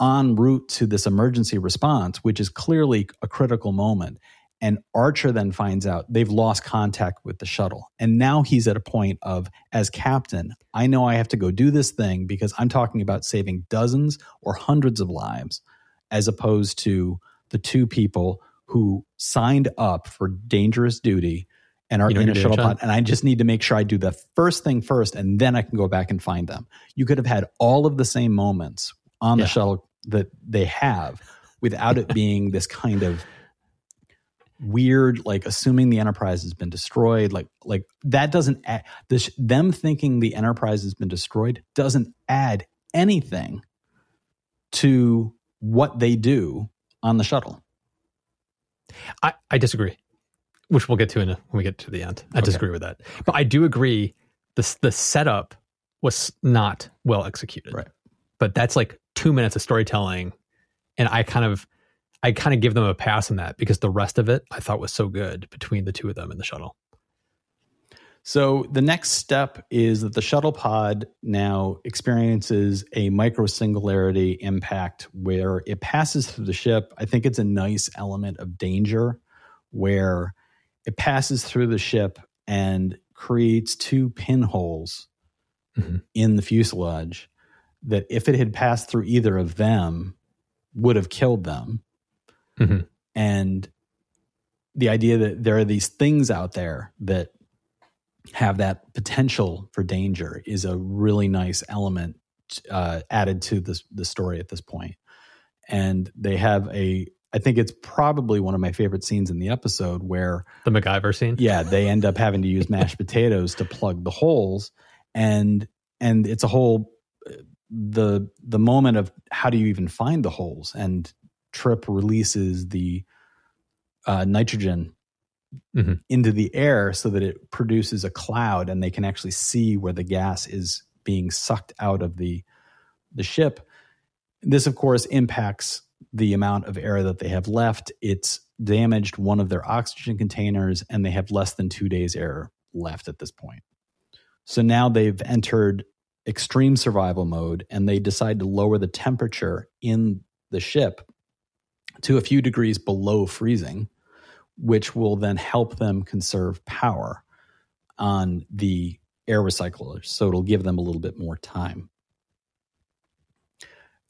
en route to this emergency response which is clearly a critical moment and Archer then finds out they've lost contact with the shuttle. And now he's at a point of, as captain, I know I have to go do this thing because I'm talking about saving dozens or hundreds of lives, as opposed to the two people who signed up for dangerous duty and are in a shuttle pod. And I just need to make sure I do the first thing first, and then I can go back and find them. You could have had all of the same moments on the shuttle that they have without it being this kind of weird like assuming the enterprise has been destroyed like like that doesn't add this them thinking the enterprise has been destroyed doesn't add anything to what they do on the shuttle I, I disagree, which we'll get to in a, when we get to the end. I Okay. disagree with that. But I do agree the, the setup was not well executed. Right. But that's like two minutes of storytelling. And I kind of, I kind of give them a pass on that because the rest of it I thought was so good between the two of them in the shuttle. So the next step is that the shuttle pod now experiences a micro singularity impact where it passes through the ship. I think it's a nice element of danger where it passes through the ship and creates two pinholes Mhm. in the fuselage that if it had passed through either of them would have killed them. Mhm. And the idea that there are these things out there that have that potential for danger is a really nice element uh, added to this the story at this point. And they have a, I think it's probably one of my favorite scenes in the episode where, The MacGyver scene. yeah, they end up having to use mashed potatoes to plug the holes, and and it's a whole the the moment of how do you even find the holes and Trip releases the uh, nitrogen Mhm. into the air so that it produces a cloud and they can actually see where the gas is being sucked out of the the ship. This, of course, impacts the amount of air that they have left. It's damaged one of their oxygen containers, and they have less than two days' air left at this point. So now they've entered extreme survival mode, and they decide to lower the temperature in the ship to a few degrees below freezing, which will then help them conserve power on the air recyclers. So it'll give them a little bit more time.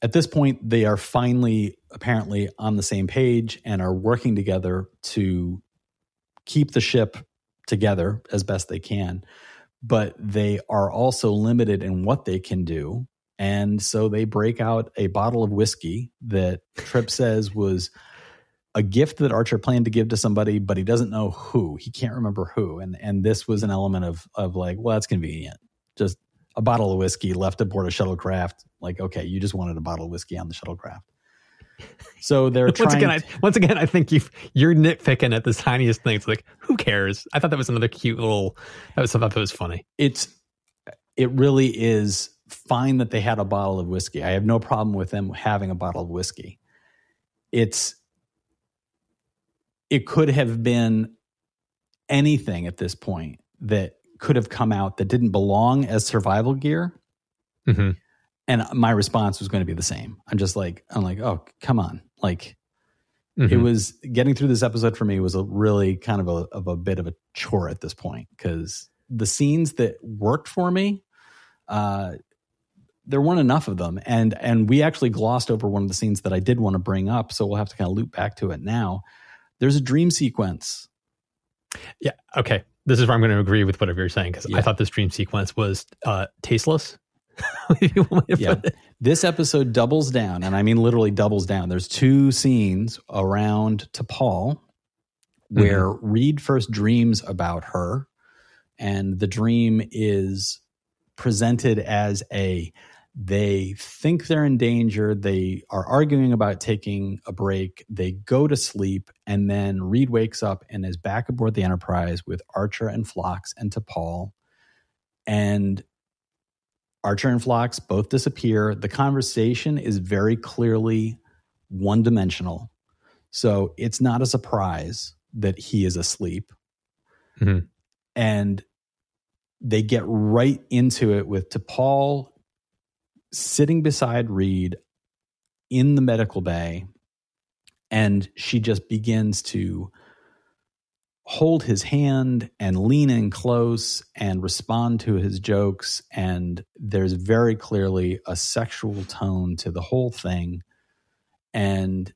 At this point, they are finally apparently on the same page and are working together to keep the ship together as best they can. But they are also limited in what they can do. And so they break out a bottle of whiskey that Trip says was a gift that Archer planned to give to somebody, but he doesn't know who. He can't remember who. And and this was an element of of like, well, that's convenient. Just a bottle of whiskey left aboard a shuttlecraft. Like, okay, you just wanted a bottle of whiskey on the shuttlecraft. So they're once trying. again, I, once again, I think you you're nitpicking at the tiniest things. Like, who cares? I thought that was another cute little. That was I thought that was funny. it's it really is fine that they had a bottle of whiskey. I have no problem with them having a bottle of whiskey. It's it could have been anything at this point that could have come out that didn't belong as survival gear. hmm And my response was going to be the same. I'm just like, I'm like, oh, come on. Like it Mm-hmm. was getting through this episode for me was a really kind of a of a bit of a chore at this point because the scenes that worked for me, uh, there weren't enough of them, and and we actually glossed over one of the scenes that I did want to bring up, so we'll have to kind of loop back to it now. There's a dream sequence. Yeah. Okay. This is where I'm going to agree with whatever you're saying because Yeah. I thought this dream sequence was uh, tasteless. Yeah. This episode doubles down, and I mean literally doubles down. There's two scenes around T'Pol where Reed first dreams about her, and the dream is presented as a they think they're in danger. They are arguing about taking a break. They go to sleep, and then Reed wakes up and is back aboard the Enterprise with Archer and Phlox and T'Pol. And Archer and Phlox both disappear. The conversation is very clearly one dimensional. So it's not a surprise that he is asleep. Mhm. And they get right into it with T'Pol sitting beside Reed in the medical bay. And she just begins to hold his hand and lean in close and respond to his jokes. And there's very clearly a sexual tone to the whole thing. And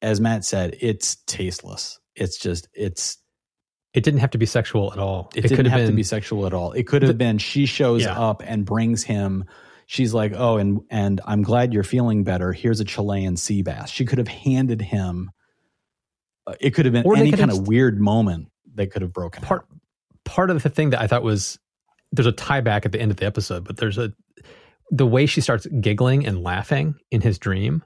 as Matt said, it's tasteless. It's just, it's, It didn't have to be sexual at all. it, didn't could have been, to be sexual at all. It could have The- been she shows Yeah. up and brings him. She's like, oh, and and I'm glad you're feeling better. Here's a Chilean sea bass. She could have handed him. uh, It could have been Or any kind of weird moment that could have broken. part out. part of the thing that I thought was there's a tie back at the end of the episode, but there's a the way she starts giggling and laughing in his dream,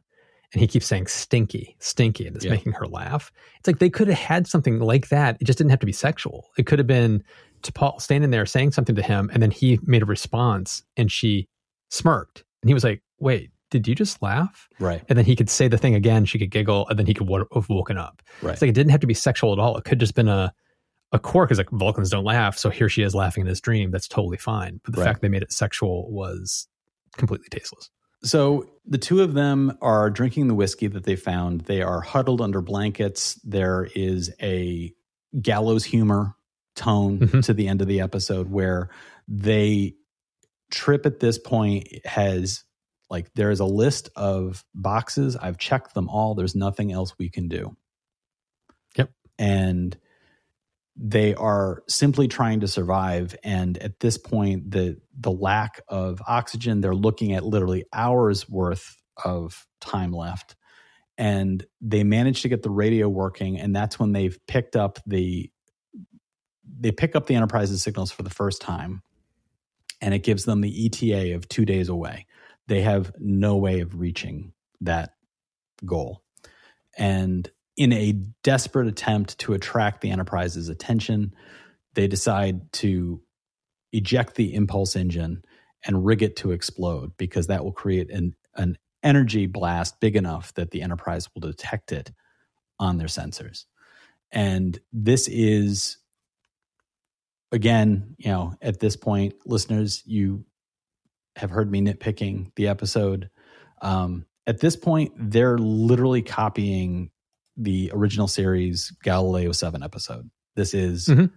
and he keeps saying stinky, stinky, and it's Yeah. making her laugh. It's like they could have had something like that. It just didn't have to be sexual. It could have been T'Pol standing there saying something to him, and then he made a response, and she smirked, and he was like, "Wait, did you just laugh?" Right, And then he could say the thing again. She could giggle, and then he could wo- have woken up. right. It's like it didn't have to be sexual at all. It could just been a a quirk is like Vulcans don't laugh, so here she is laughing in this dream. That's totally fine. But the Right. fact they made it sexual was completely tasteless. So the two of them are drinking the whiskey that they found. They are huddled under blankets. There is a gallows humor tone Mhm. to the end of the episode where they trip at this point has like there is a list of boxes. I've checked them all. There's nothing else we can do. Yep. And they are simply trying to survive and at this point the the lack of oxygen they're looking at literally hours worth of time left and they manage to get the radio working and that's when they've picked up the they pick up the enterprise's signals for the first time and it gives them the ETA of 2 days away. They have no way of reaching that goal. And in a desperate attempt to attract the enterprise's attention they decide to eject the impulse engine and rig it to explode because that will create an, an energy blast big enough that the enterprise will detect it on their sensors. And this is again you know at this point listeners you have heard me nitpicking the episode. Um, at this point they're literally copying the original series galileo 7 episode. This is Mhm.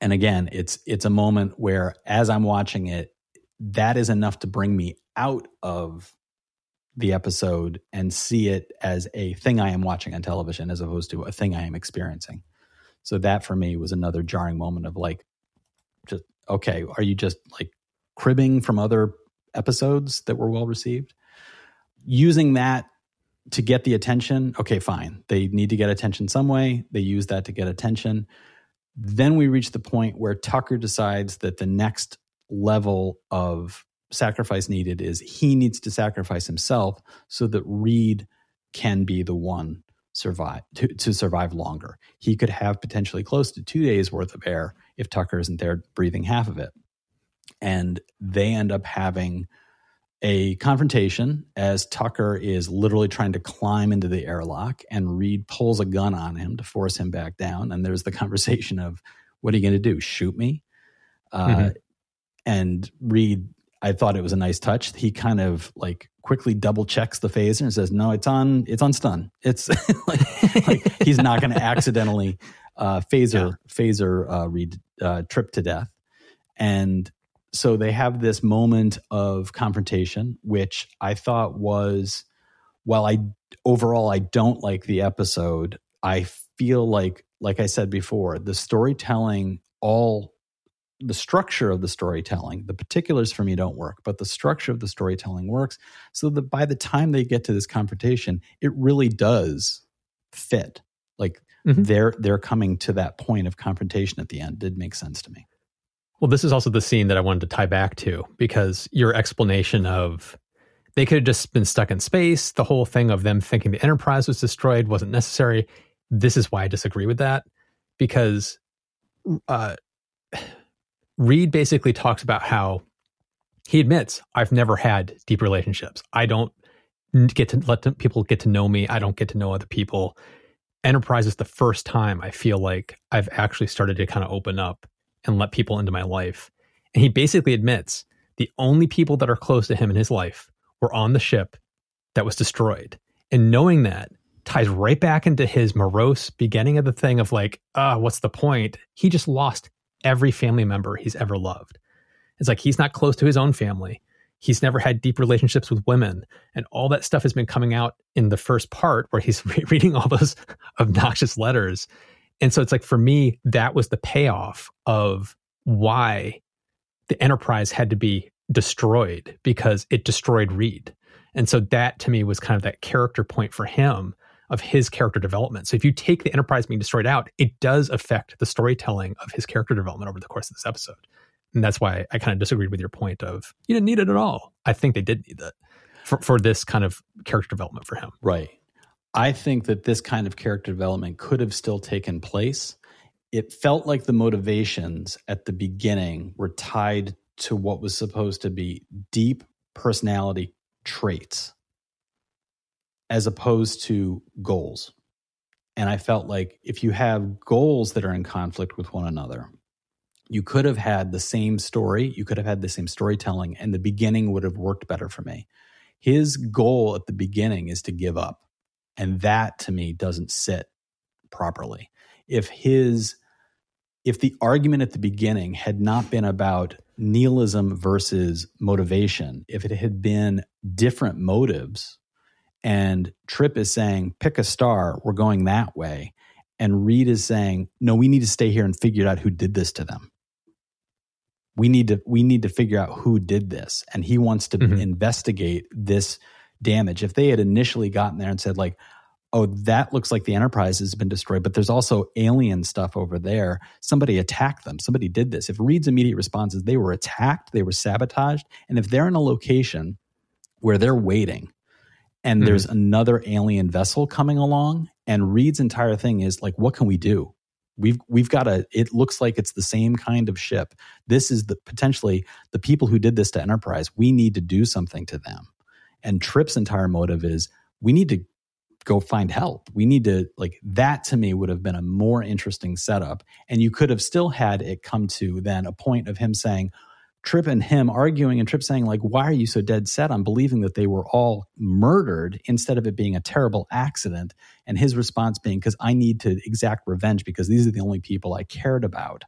and again it's it's a moment where as i'm watching it that is enough to bring me out of the episode and see it as a thing i am watching on television as opposed to a thing i am experiencing so that for me was another jarring moment of like just okay are you just like cribbing from other episodes that were well received using that to get the attention, okay, fine. They need to get attention some way. They use that to get attention. Then we reach the point where Tucker decides that the next level of sacrifice needed is he needs to sacrifice himself so that Reed can be the one survive to, to survive longer. He could have potentially close to two days worth of air if Tucker isn't there breathing half of it. And they end up having a confrontation as Tucker is literally trying to climb into the airlock and Reed pulls a gun on him to force him back down. And there's the conversation of, what are you going to do? Shoot me? Uh, mm-hmm. And Reed, I thought it was a nice touch. He kind of like quickly double checks the phaser and says, no, it's on, it's on stun. It's like, like he's not going to accidentally uh, phaser, yeah. phaser uh, Reed uh, trip to death. And so they have this moment of confrontation, which I thought was, while I overall I don't like the episode, I feel like, like I said before, the storytelling, all the structure of the storytelling, the particulars for me don't work, but the structure of the storytelling works. So that by the time they get to this confrontation, it really does fit. Like mm-hmm. they're they're coming to that point of confrontation at the end. Did make sense to me. Well, this is also the scene that I wanted to tie back to because your explanation of they could have just been stuck in space, the whole thing of them thinking the Enterprise was destroyed wasn't necessary. This is why I disagree with that because uh, Reed basically talks about how he admits I've never had deep relationships. I don't get to let people get to know me. I don't get to know other people. Enterprise is the first time I feel like I've actually started to kind of open up and let people into my life. And he basically admits the only people that are close to him in his life were on the ship that was destroyed. And knowing that ties right back into his morose beginning of the thing of like, ah, what's the point? He just lost every family member he's ever loved. It's like he's not close to his own family. He's never had deep relationships with women. And all that stuff has been coming out in the first part where he's re- reading all those obnoxious letters and so it's like for me, that was the payoff of why the enterprise had to be destroyed because it destroyed Reed. And so that to me was kind of that character point for him of his character development. So if you take the enterprise being destroyed out, it does affect the storytelling of his character development over the course of this episode. And that's why I kind of disagreed with your point of you didn't need it at all. I think they did need it for, for this kind of character development for him. Right. I think that this kind of character development could have still taken place. It felt like the motivations at the beginning were tied to what was supposed to be deep personality traits as opposed to goals. And I felt like if you have goals that are in conflict with one another, you could have had the same story, you could have had the same storytelling, and the beginning would have worked better for me. His goal at the beginning is to give up. And that to me doesn't sit properly. If his if the argument at the beginning had not been about nihilism versus motivation, if it had been different motives, and Trip is saying, pick a star, we're going that way. And Reed is saying, no, we need to stay here and figure out who did this to them. We need to we need to figure out who did this. And he wants to mm-hmm. investigate this damage. If they had initially gotten there and said, like, oh, that looks like the Enterprise has been destroyed, but there's also alien stuff over there. Somebody attacked them. Somebody did this. If Reed's immediate response is they were attacked, they were sabotaged, and if they're in a location where they're waiting and mm-hmm. there's another alien vessel coming along, and Reed's entire thing is like, what can we do? We've we've got a. It looks like it's the same kind of ship. This is the potentially the people who did this to Enterprise. We need to do something to them. And Trip's entire motive is we need to go find help. We need to like that to me would have been a more interesting setup. And you could have still had it come to then a point of him saying, Trip and him arguing and Trip saying, like, why are you so dead set on believing that they were all murdered instead of it being a terrible accident? And his response being, because I need to exact revenge because these are the only people I cared about.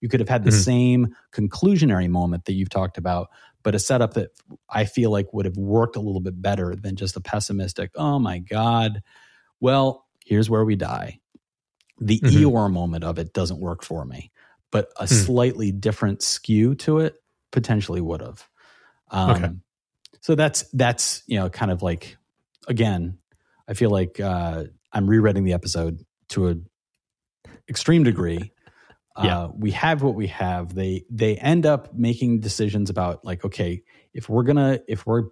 You could have had the mm-hmm. same conclusionary moment that you've talked about, but a setup that I feel like would have worked a little bit better than just a pessimistic, oh my God, well, here's where we die. The mm-hmm. Eeyore moment of it doesn't work for me, but a mm. slightly different skew to it potentially would have. Um, okay. So that's, that's, you know, kind of like, again, I feel like uh, I'm rereading the episode to a extreme degree. Yeah. Uh, we have what we have. They they end up making decisions about like, okay, if we're gonna if we're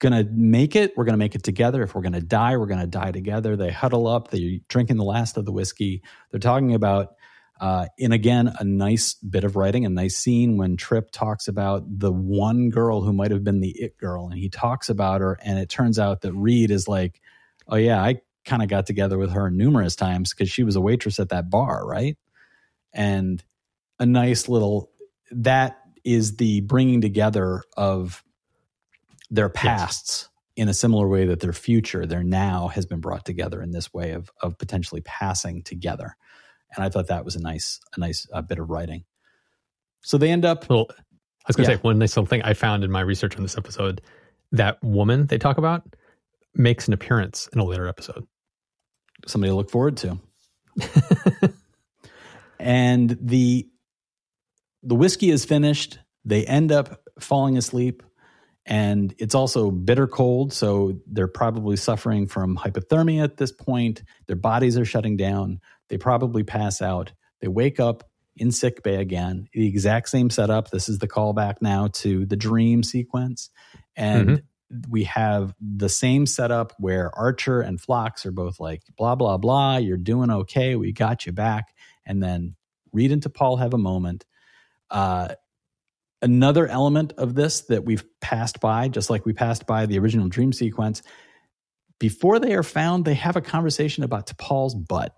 gonna make it, we're gonna make it together. If we're gonna die, we're gonna die together. They huddle up. They're drinking the last of the whiskey. They're talking about uh, and again, a nice bit of writing, a nice scene when Trip talks about the one girl who might have been the it girl, and he talks about her, and it turns out that Reed is like, "Oh yeah, I kind of got together with her numerous times because she was a waitress at that bar, right?" And a nice little that is the bringing together of their pasts yes. in a similar way that their future, their now, has been brought together in this way of of potentially passing together and I thought that was a nice a nice uh, bit of writing. So they end up. Well, I was going to yeah. say one nice little thing I found in my research on this episode. That woman they talk about makes an appearance in a later episode. Somebody to look forward to. and the the whiskey is finished. They end up falling asleep, and it's also bitter cold. So they're probably suffering from hypothermia at this point. Their bodies are shutting down. They probably pass out. They wake up in sick bay again. The exact same setup. This is the callback now to the dream sequence. And mm-hmm. we have the same setup where Archer and Phlox are both like, blah, blah, blah. You're doing okay. We got you back. And then Reed and Paul have a moment. Uh, another element of this that we've passed by, just like we passed by the original dream sequence, before they are found, they have a conversation about T'Pol's butt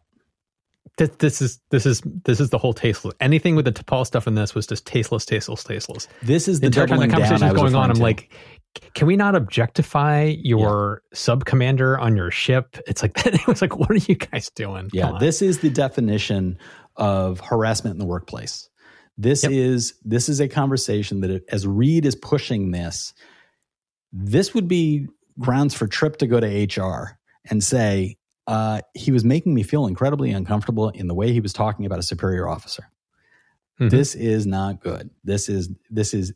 this, this is this is this is the whole tasteless. Anything with the T'Pol stuff in this was just tasteless, tasteless, tasteless. This is the, the entire time the conversation is going on. I'm to. like, can we not objectify your yeah. sub commander on your ship? It's like it was like, what are you guys doing? Yeah, this is the definition of harassment in the workplace. This yep. is this is a conversation that as Reed is pushing this, this would be grounds for Trip to go to HR and say, uh, he was making me feel incredibly uncomfortable in the way he was talking about a superior officer. Mm-hmm. This is not good. This is this is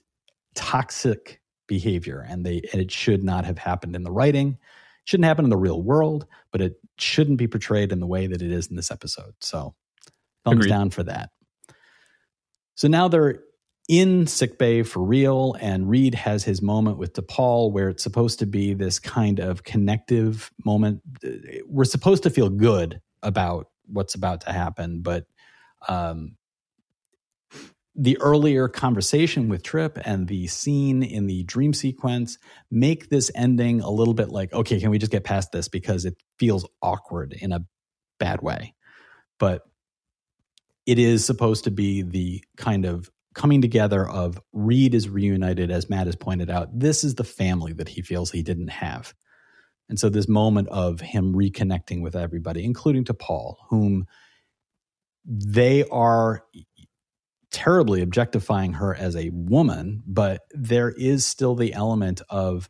toxic behavior, and they and it should not have happened in the writing. It shouldn't happen in the real world, but it shouldn't be portrayed in the way that it is in this episode. So, thumbs Agreed. down for that. So now they're in sickbay for real, and Reed has his moment with T'Pol where it's supposed to be this kind of connective moment. We're supposed to feel good about what's about to happen, but um, the earlier conversation with Trip and the scene in the dream sequence make this ending a little bit like, okay, can we just get past this because it feels awkward in a bad way. But it is supposed to be the kind of coming together of Reed is reunited, as Matt has pointed out. This is the family that he feels he didn't have. And so this moment of him reconnecting with everybody, including T'Pol, whom they are terribly objectifying her as a woman, but there is still the element of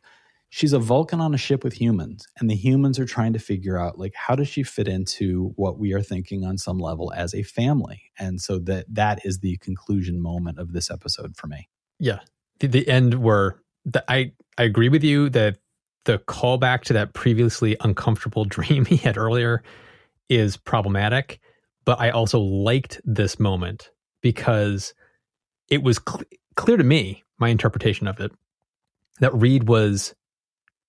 she's a Vulcan on a ship with humans, and the humans are trying to figure out like how does she fit into what we are thinking on some level as a family, and so that that is the conclusion moment of this episode for me. Yeah, the, the end where the, I I agree with you that the callback to that previously uncomfortable dream he had earlier is problematic, but I also liked this moment because it was cl- clear to me my interpretation of it that Reed was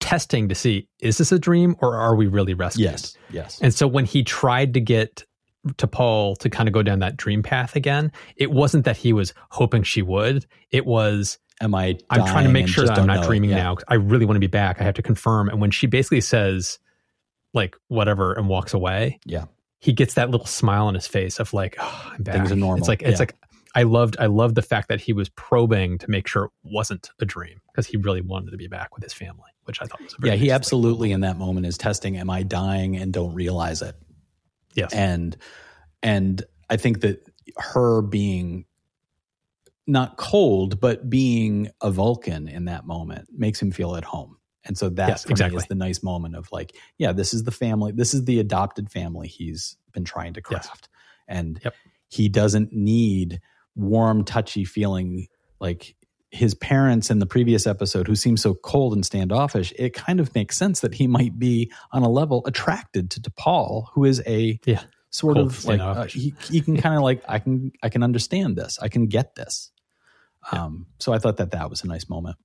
testing to see is this a dream or are we really rescued? Yes, yes. And so when he tried to get T'Pol to kind of go down that dream path again, it wasn't that he was hoping she would. It was, am I? I'm trying to make sure that I'm not dreaming yeah. now. I really want to be back. I have to confirm. And when she basically says, like whatever, and walks away, yeah, he gets that little smile on his face of like, oh, I'm back. Things are normal. It's like it's yeah. like I loved I loved the fact that he was probing to make sure it wasn't a dream because he really wanted to be back with his family, which I thought was yeah. He absolutely in that moment is testing: Am I dying and don't realize it? Yes, and and I think that her being not cold but being a Vulcan in that moment makes him feel at home. And so that yes, exactly. is the nice moment of like, yeah, this is the family, this is the adopted family he's been trying to craft. Yes. And yep. he doesn't need warm, touchy feeling like his parents in the previous episode who seem so cold and standoffish, it kind of makes sense that he might be on a level attracted to T'Pol, who is a yeah. sort of like uh, he, he can kind of like I can I can understand this. I can get this. Yeah. Um, so I thought that that was a nice moment.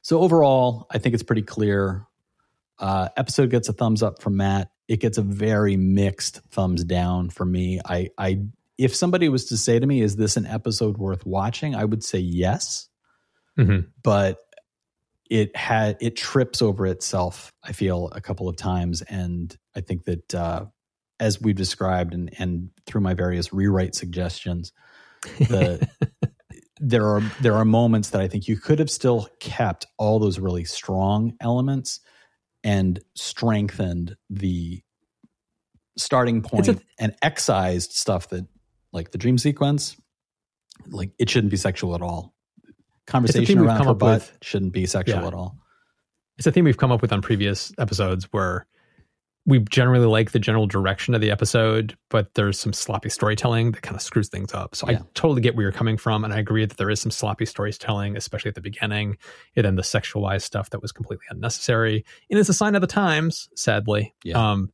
So overall, I think it's pretty clear. Uh, episode gets a thumbs up from Matt. It gets a very mixed thumbs down for me. I I if somebody was to say to me, "Is this an episode worth watching?" I would say yes, mm-hmm. but it had it trips over itself. I feel a couple of times, and I think that uh, as we've described, and and through my various rewrite suggestions, the there are there are moments that I think you could have still kept all those really strong elements and strengthened the starting point and excised stuff that like the dream sequence, like it shouldn't be sexual at all. Conversation around her butt with, shouldn't be sexual yeah. at all. It's a theme we've come up with on previous episodes where we generally like the general direction of the episode, but there's some sloppy storytelling that kind of screws things up. So yeah. I totally get where you're coming from, and I agree that there is some sloppy storytelling, especially at the beginning, and then the sexualized stuff that was completely unnecessary. And it's a sign of the times, sadly. Yeah. Um,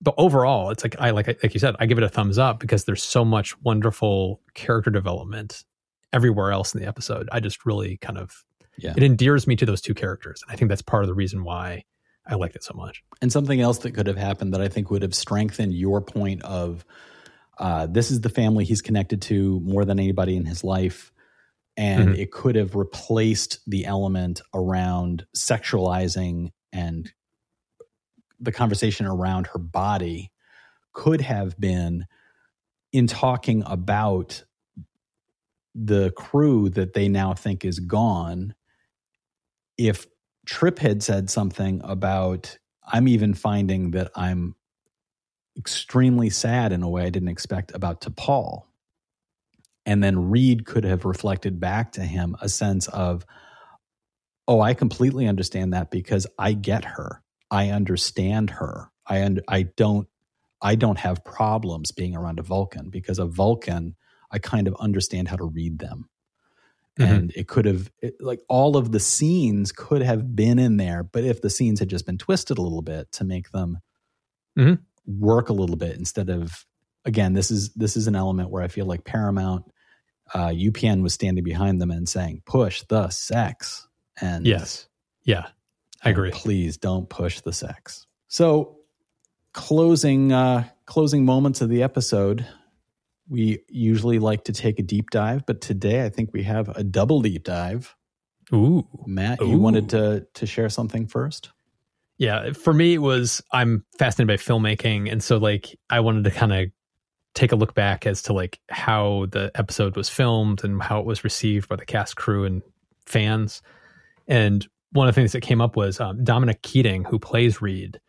but overall, it's like I like like you said, I give it a thumbs up because there's so much wonderful character development everywhere else in the episode. I just really kind of yeah. it endears me to those two characters, and I think that's part of the reason why I liked it so much. And something else that could have happened that I think would have strengthened your point of uh, this is the family he's connected to more than anybody in his life. And mm-hmm. it could have replaced the element around sexualizing and the conversation around her body could have been in talking about the crew that they now think is gone if trip had said something about i'm even finding that i'm extremely sad in a way i didn't expect about T'Pol and then reed could have reflected back to him a sense of oh i completely understand that because i get her I understand her. I und- I don't I don't have problems being around a Vulcan because a Vulcan I kind of understand how to read them. Mm-hmm. And it could have it, like all of the scenes could have been in there, but if the scenes had just been twisted a little bit to make them mm-hmm. work a little bit instead of again, this is this is an element where I feel like Paramount uh, UPN was standing behind them and saying, "Push the sex." And yes, yeah, I agree. Please don't push the sex. So, closing uh, closing moments of the episode. We usually like to take a deep dive, but today I think we have a double deep dive. Ooh, Matt, Ooh. you wanted to to share something first? Yeah, for me it was I'm fascinated by filmmaking, and so like I wanted to kind of take a look back as to like how the episode was filmed and how it was received by the cast, crew, and fans. And one of the things that came up was um, Dominic Keating, who plays Reed.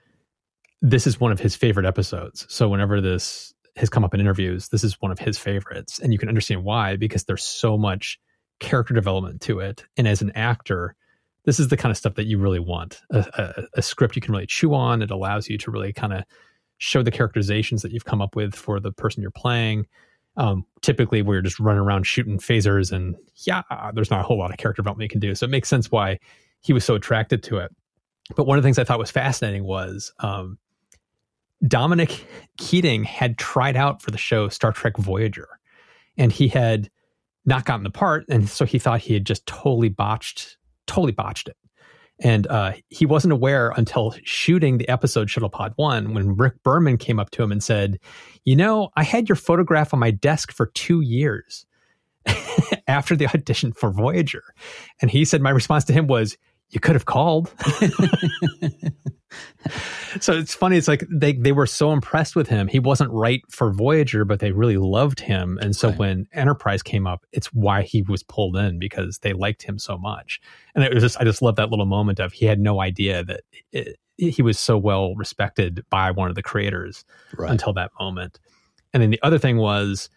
This is one of his favorite episodes. So whenever this has come up in interviews, this is one of his favorites, and you can understand why because there's so much character development to it. And as an actor, this is the kind of stuff that you really want. A, a, a script you can really chew on. It allows you to really kind of show the characterizations that you've come up with for the person you're playing. Um, typically, you're just running around shooting phasers, and yeah, there's not a whole lot of character development you can do. So it makes sense why he was so attracted to it. But one of the things I thought was fascinating was um, Dominic Keating had tried out for the show Star Trek Voyager, and he had not gotten the part, and so he thought he had just totally botched, totally botched it. And uh, he wasn't aware until shooting the episode Shuttlepod One when Rick Berman came up to him and said, "You know, I had your photograph on my desk for two years." after the audition for Voyager. And he said, My response to him was, you could have called. so it's funny. It's like they, they were so impressed with him. He wasn't right for Voyager, but they really loved him. And so right. when Enterprise came up, it's why he was pulled in because they liked him so much. And it was just, I just love that little moment of he had no idea that it, he was so well respected by one of the creators right. until that moment. And then the other thing was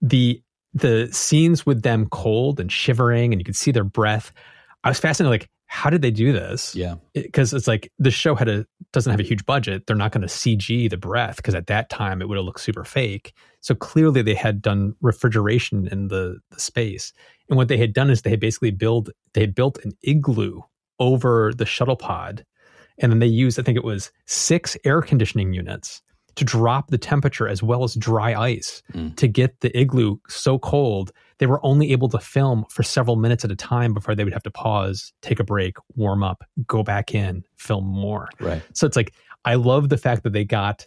the the scenes with them cold and shivering and you could see their breath. I was fascinated like how did they do this? Yeah. Because it's like the show had a doesn't have a huge budget. They're not going to CG the breath because at that time it would have looked super fake. So clearly they had done refrigeration in the, the space. And what they had done is they had basically built they had built an igloo over the shuttle pod. And then they used, I think it was six air conditioning units to drop the temperature as well as dry ice mm. to get the igloo so cold they were only able to film for several minutes at a time before they would have to pause, take a break, warm up, go back in, film more. Right. So it's like I love the fact that they got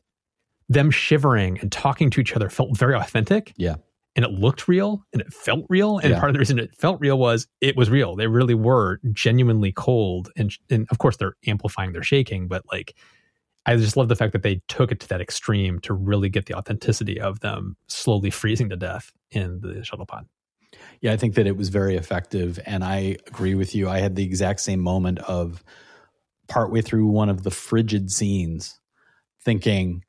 them shivering and talking to each other felt very authentic. Yeah. And it looked real and it felt real. And yeah. part of the reason it felt real was it was real. They really were genuinely cold. And, and of course, they're amplifying their shaking, but like, I just love the fact that they took it to that extreme to really get the authenticity of them slowly freezing to death in the shuttle pod. Yeah, I think that it was very effective. And I agree with you. I had the exact same moment of partway through one of the frigid scenes thinking,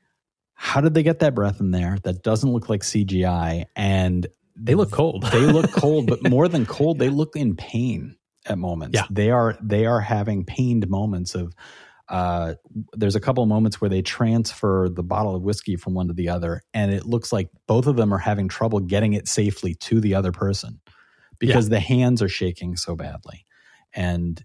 how did they get that breath in there? That doesn't look like CGI. And they look cold. they look cold, but more than cold, they look in pain at moments. Yeah. They are they are having pained moments of uh, there's a couple of moments where they transfer the bottle of whiskey from one to the other, and it looks like both of them are having trouble getting it safely to the other person because yeah. the hands are shaking so badly. And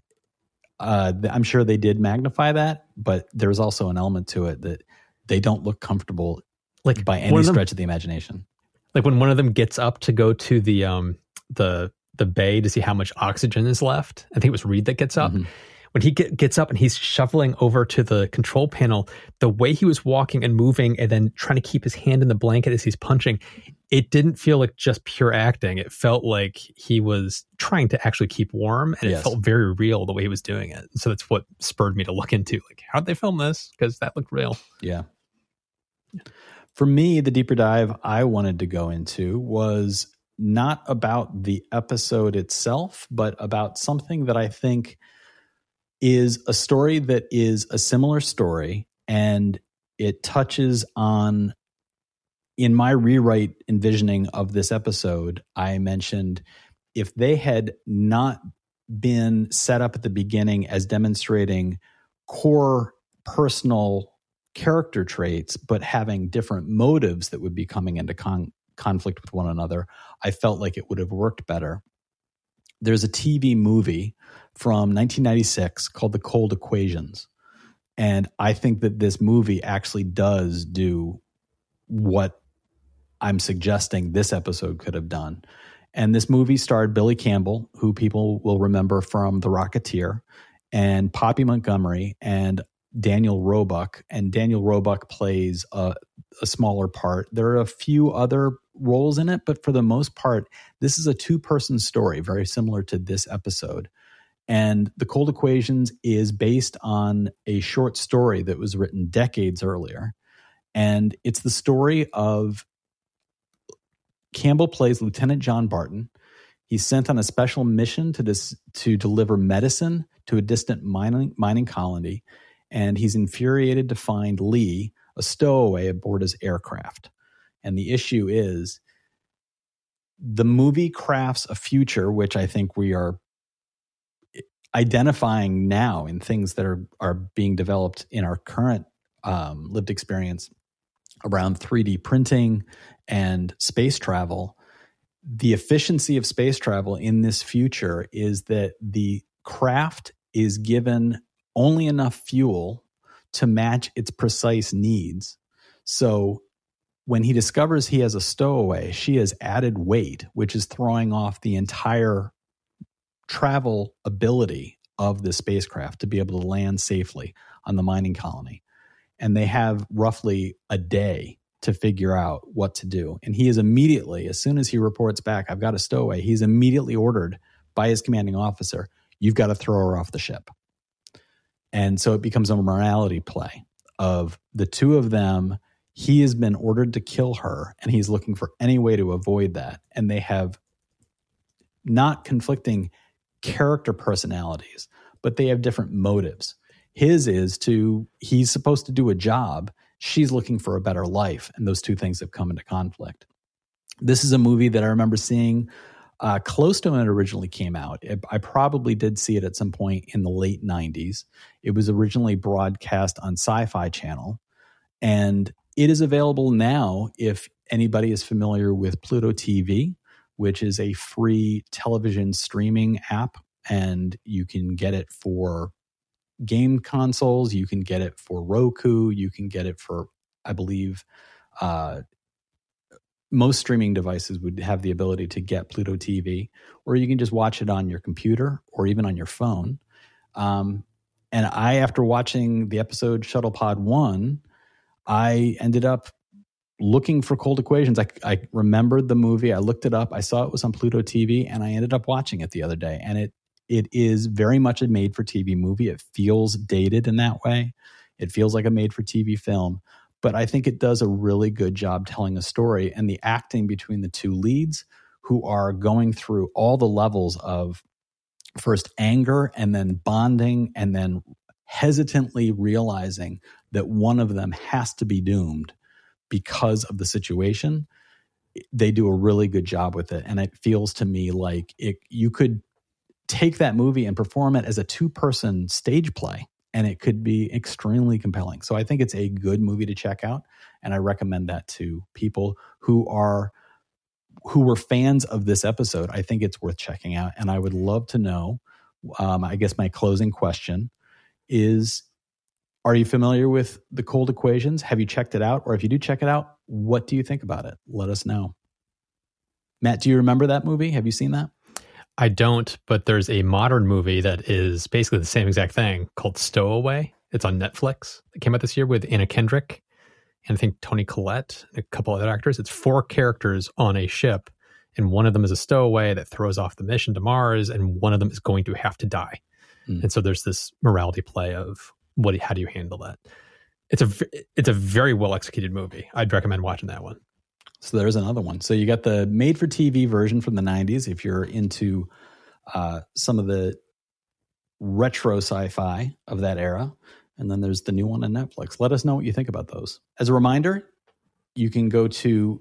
uh, I'm sure they did magnify that, but there's also an element to it that they don't look comfortable, like by any them, stretch of the imagination. Like when one of them gets up to go to the um the the bay to see how much oxygen is left. I think it was Reed that gets up. Mm-hmm when he get, gets up and he's shuffling over to the control panel, the way he was walking and moving and then trying to keep his hand in the blanket as he's punching, it didn't feel like just pure acting. It felt like he was trying to actually keep warm and yes. it felt very real the way he was doing it. So that's what spurred me to look into like, how'd they film this? Because that looked real. Yeah. For me, the deeper dive I wanted to go into was not about the episode itself, but about something that I think – is a story that is a similar story and it touches on in my rewrite envisioning of this episode i mentioned if they had not been set up at the beginning as demonstrating core personal character traits but having different motives that would be coming into con- conflict with one another i felt like it would have worked better. There's a tv movie from 1996 called The Cold Equations. And I think that this movie actually does do what I'm suggesting this episode could have done. And this movie starred Billy Campbell, who people will remember from The Rocketeer, and Poppy Montgomery and Daniel Roebuck. And Daniel Roebuck plays a, a smaller part. There are a few other roles in it, but for the most part, this is a two person story, very similar to this episode. And The Cold Equations is based on a short story that was written decades earlier. And it's the story of Campbell plays Lieutenant John Barton. He's sent on a special mission to this to deliver medicine to a distant mining mining colony, and he's infuriated to find Lee, a stowaway aboard his aircraft. And the issue is the movie crafts a future, which I think we are identifying now in things that are are being developed in our current um, lived experience around 3D printing and space travel. The efficiency of space travel in this future is that the craft is given only enough fuel to match its precise needs. So when he discovers he has a stowaway, she has added weight, which is throwing off the entire travel ability of the spacecraft to be able to land safely on the mining colony. And they have roughly a day to figure out what to do. And he is immediately, as soon as he reports back, I've got a stowaway, he's immediately ordered by his commanding officer, you've got to throw her off the ship. And so it becomes a morality play of the two of them. He has been ordered to kill her, and he's looking for any way to avoid that. And they have not conflicting character personalities, but they have different motives. His is to, he's supposed to do a job. She's looking for a better life. And those two things have come into conflict. This is a movie that I remember seeing uh, close to when it originally came out. It, I probably did see it at some point in the late 90s. It was originally broadcast on Sci Fi Channel, and it is available now if anybody is familiar with Pluto TV, which is a free television streaming app, and you can get it for game consoles, you can get it for Roku, you can get it for, I believe, uh, most streaming devices would have the ability to get Pluto TV, or you can just watch it on your computer or even on your phone. Um, and I, after watching the episode Shuttlepod One, I ended up looking for cold equations. I, I remembered the movie. I looked it up. I saw it was on Pluto TV, and I ended up watching it the other day. And it it is very much a made for TV movie. It feels dated in that way. It feels like a made for TV film, but I think it does a really good job telling a story and the acting between the two leads who are going through all the levels of first anger and then bonding and then hesitantly realizing that one of them has to be doomed because of the situation they do a really good job with it and it feels to me like it you could take that movie and perform it as a two person stage play and it could be extremely compelling. So I think it's a good movie to check out and I recommend that to people who are who were fans of this episode. I think it's worth checking out and I would love to know um, I guess my closing question is are you familiar with the cold equations? Have you checked it out or if you do check it out, what do you think about it? Let us know. Matt, do you remember that movie? Have you seen that? I don't, but there's a modern movie that is basically the same exact thing called Stowaway. It's on Netflix. It came out this year with Anna Kendrick and I think Toni Collette and a couple other actors. It's four characters on a ship, and one of them is a stowaway that throws off the mission to Mars, and one of them is going to have to die. Mm. And so there's this morality play of what how do you handle that? It's a it's a very well executed movie. I'd recommend watching that one. So there's another one. So you got the made for TV version from the 90s if you're into uh, some of the retro sci fi of that era. And then there's the new one on Netflix. Let us know what you think about those. As a reminder, you can go to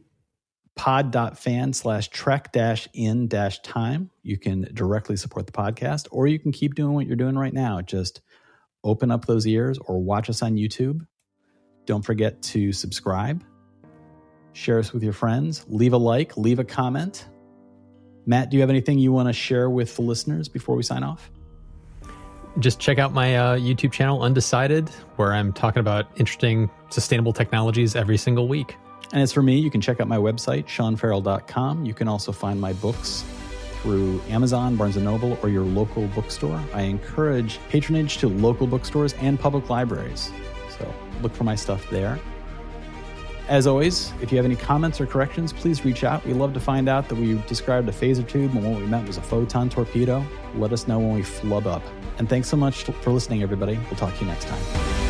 pod.fan slash trek dash in dash time. You can directly support the podcast, or you can keep doing what you're doing right now. Just open up those ears or watch us on YouTube. Don't forget to subscribe Share us with your friends. Leave a like, leave a comment. Matt, do you have anything you want to share with the listeners before we sign off? Just check out my uh, YouTube channel, Undecided, where I'm talking about interesting, sustainable technologies every single week. And as for me, you can check out my website, seanferrell.com. You can also find my books through Amazon, Barnes & Noble, or your local bookstore. I encourage patronage to local bookstores and public libraries. So look for my stuff there. As always, if you have any comments or corrections, please reach out. We love to find out that we described a phaser tube and what we meant was a photon torpedo. Let us know when we flub up. And thanks so much for listening, everybody. We'll talk to you next time.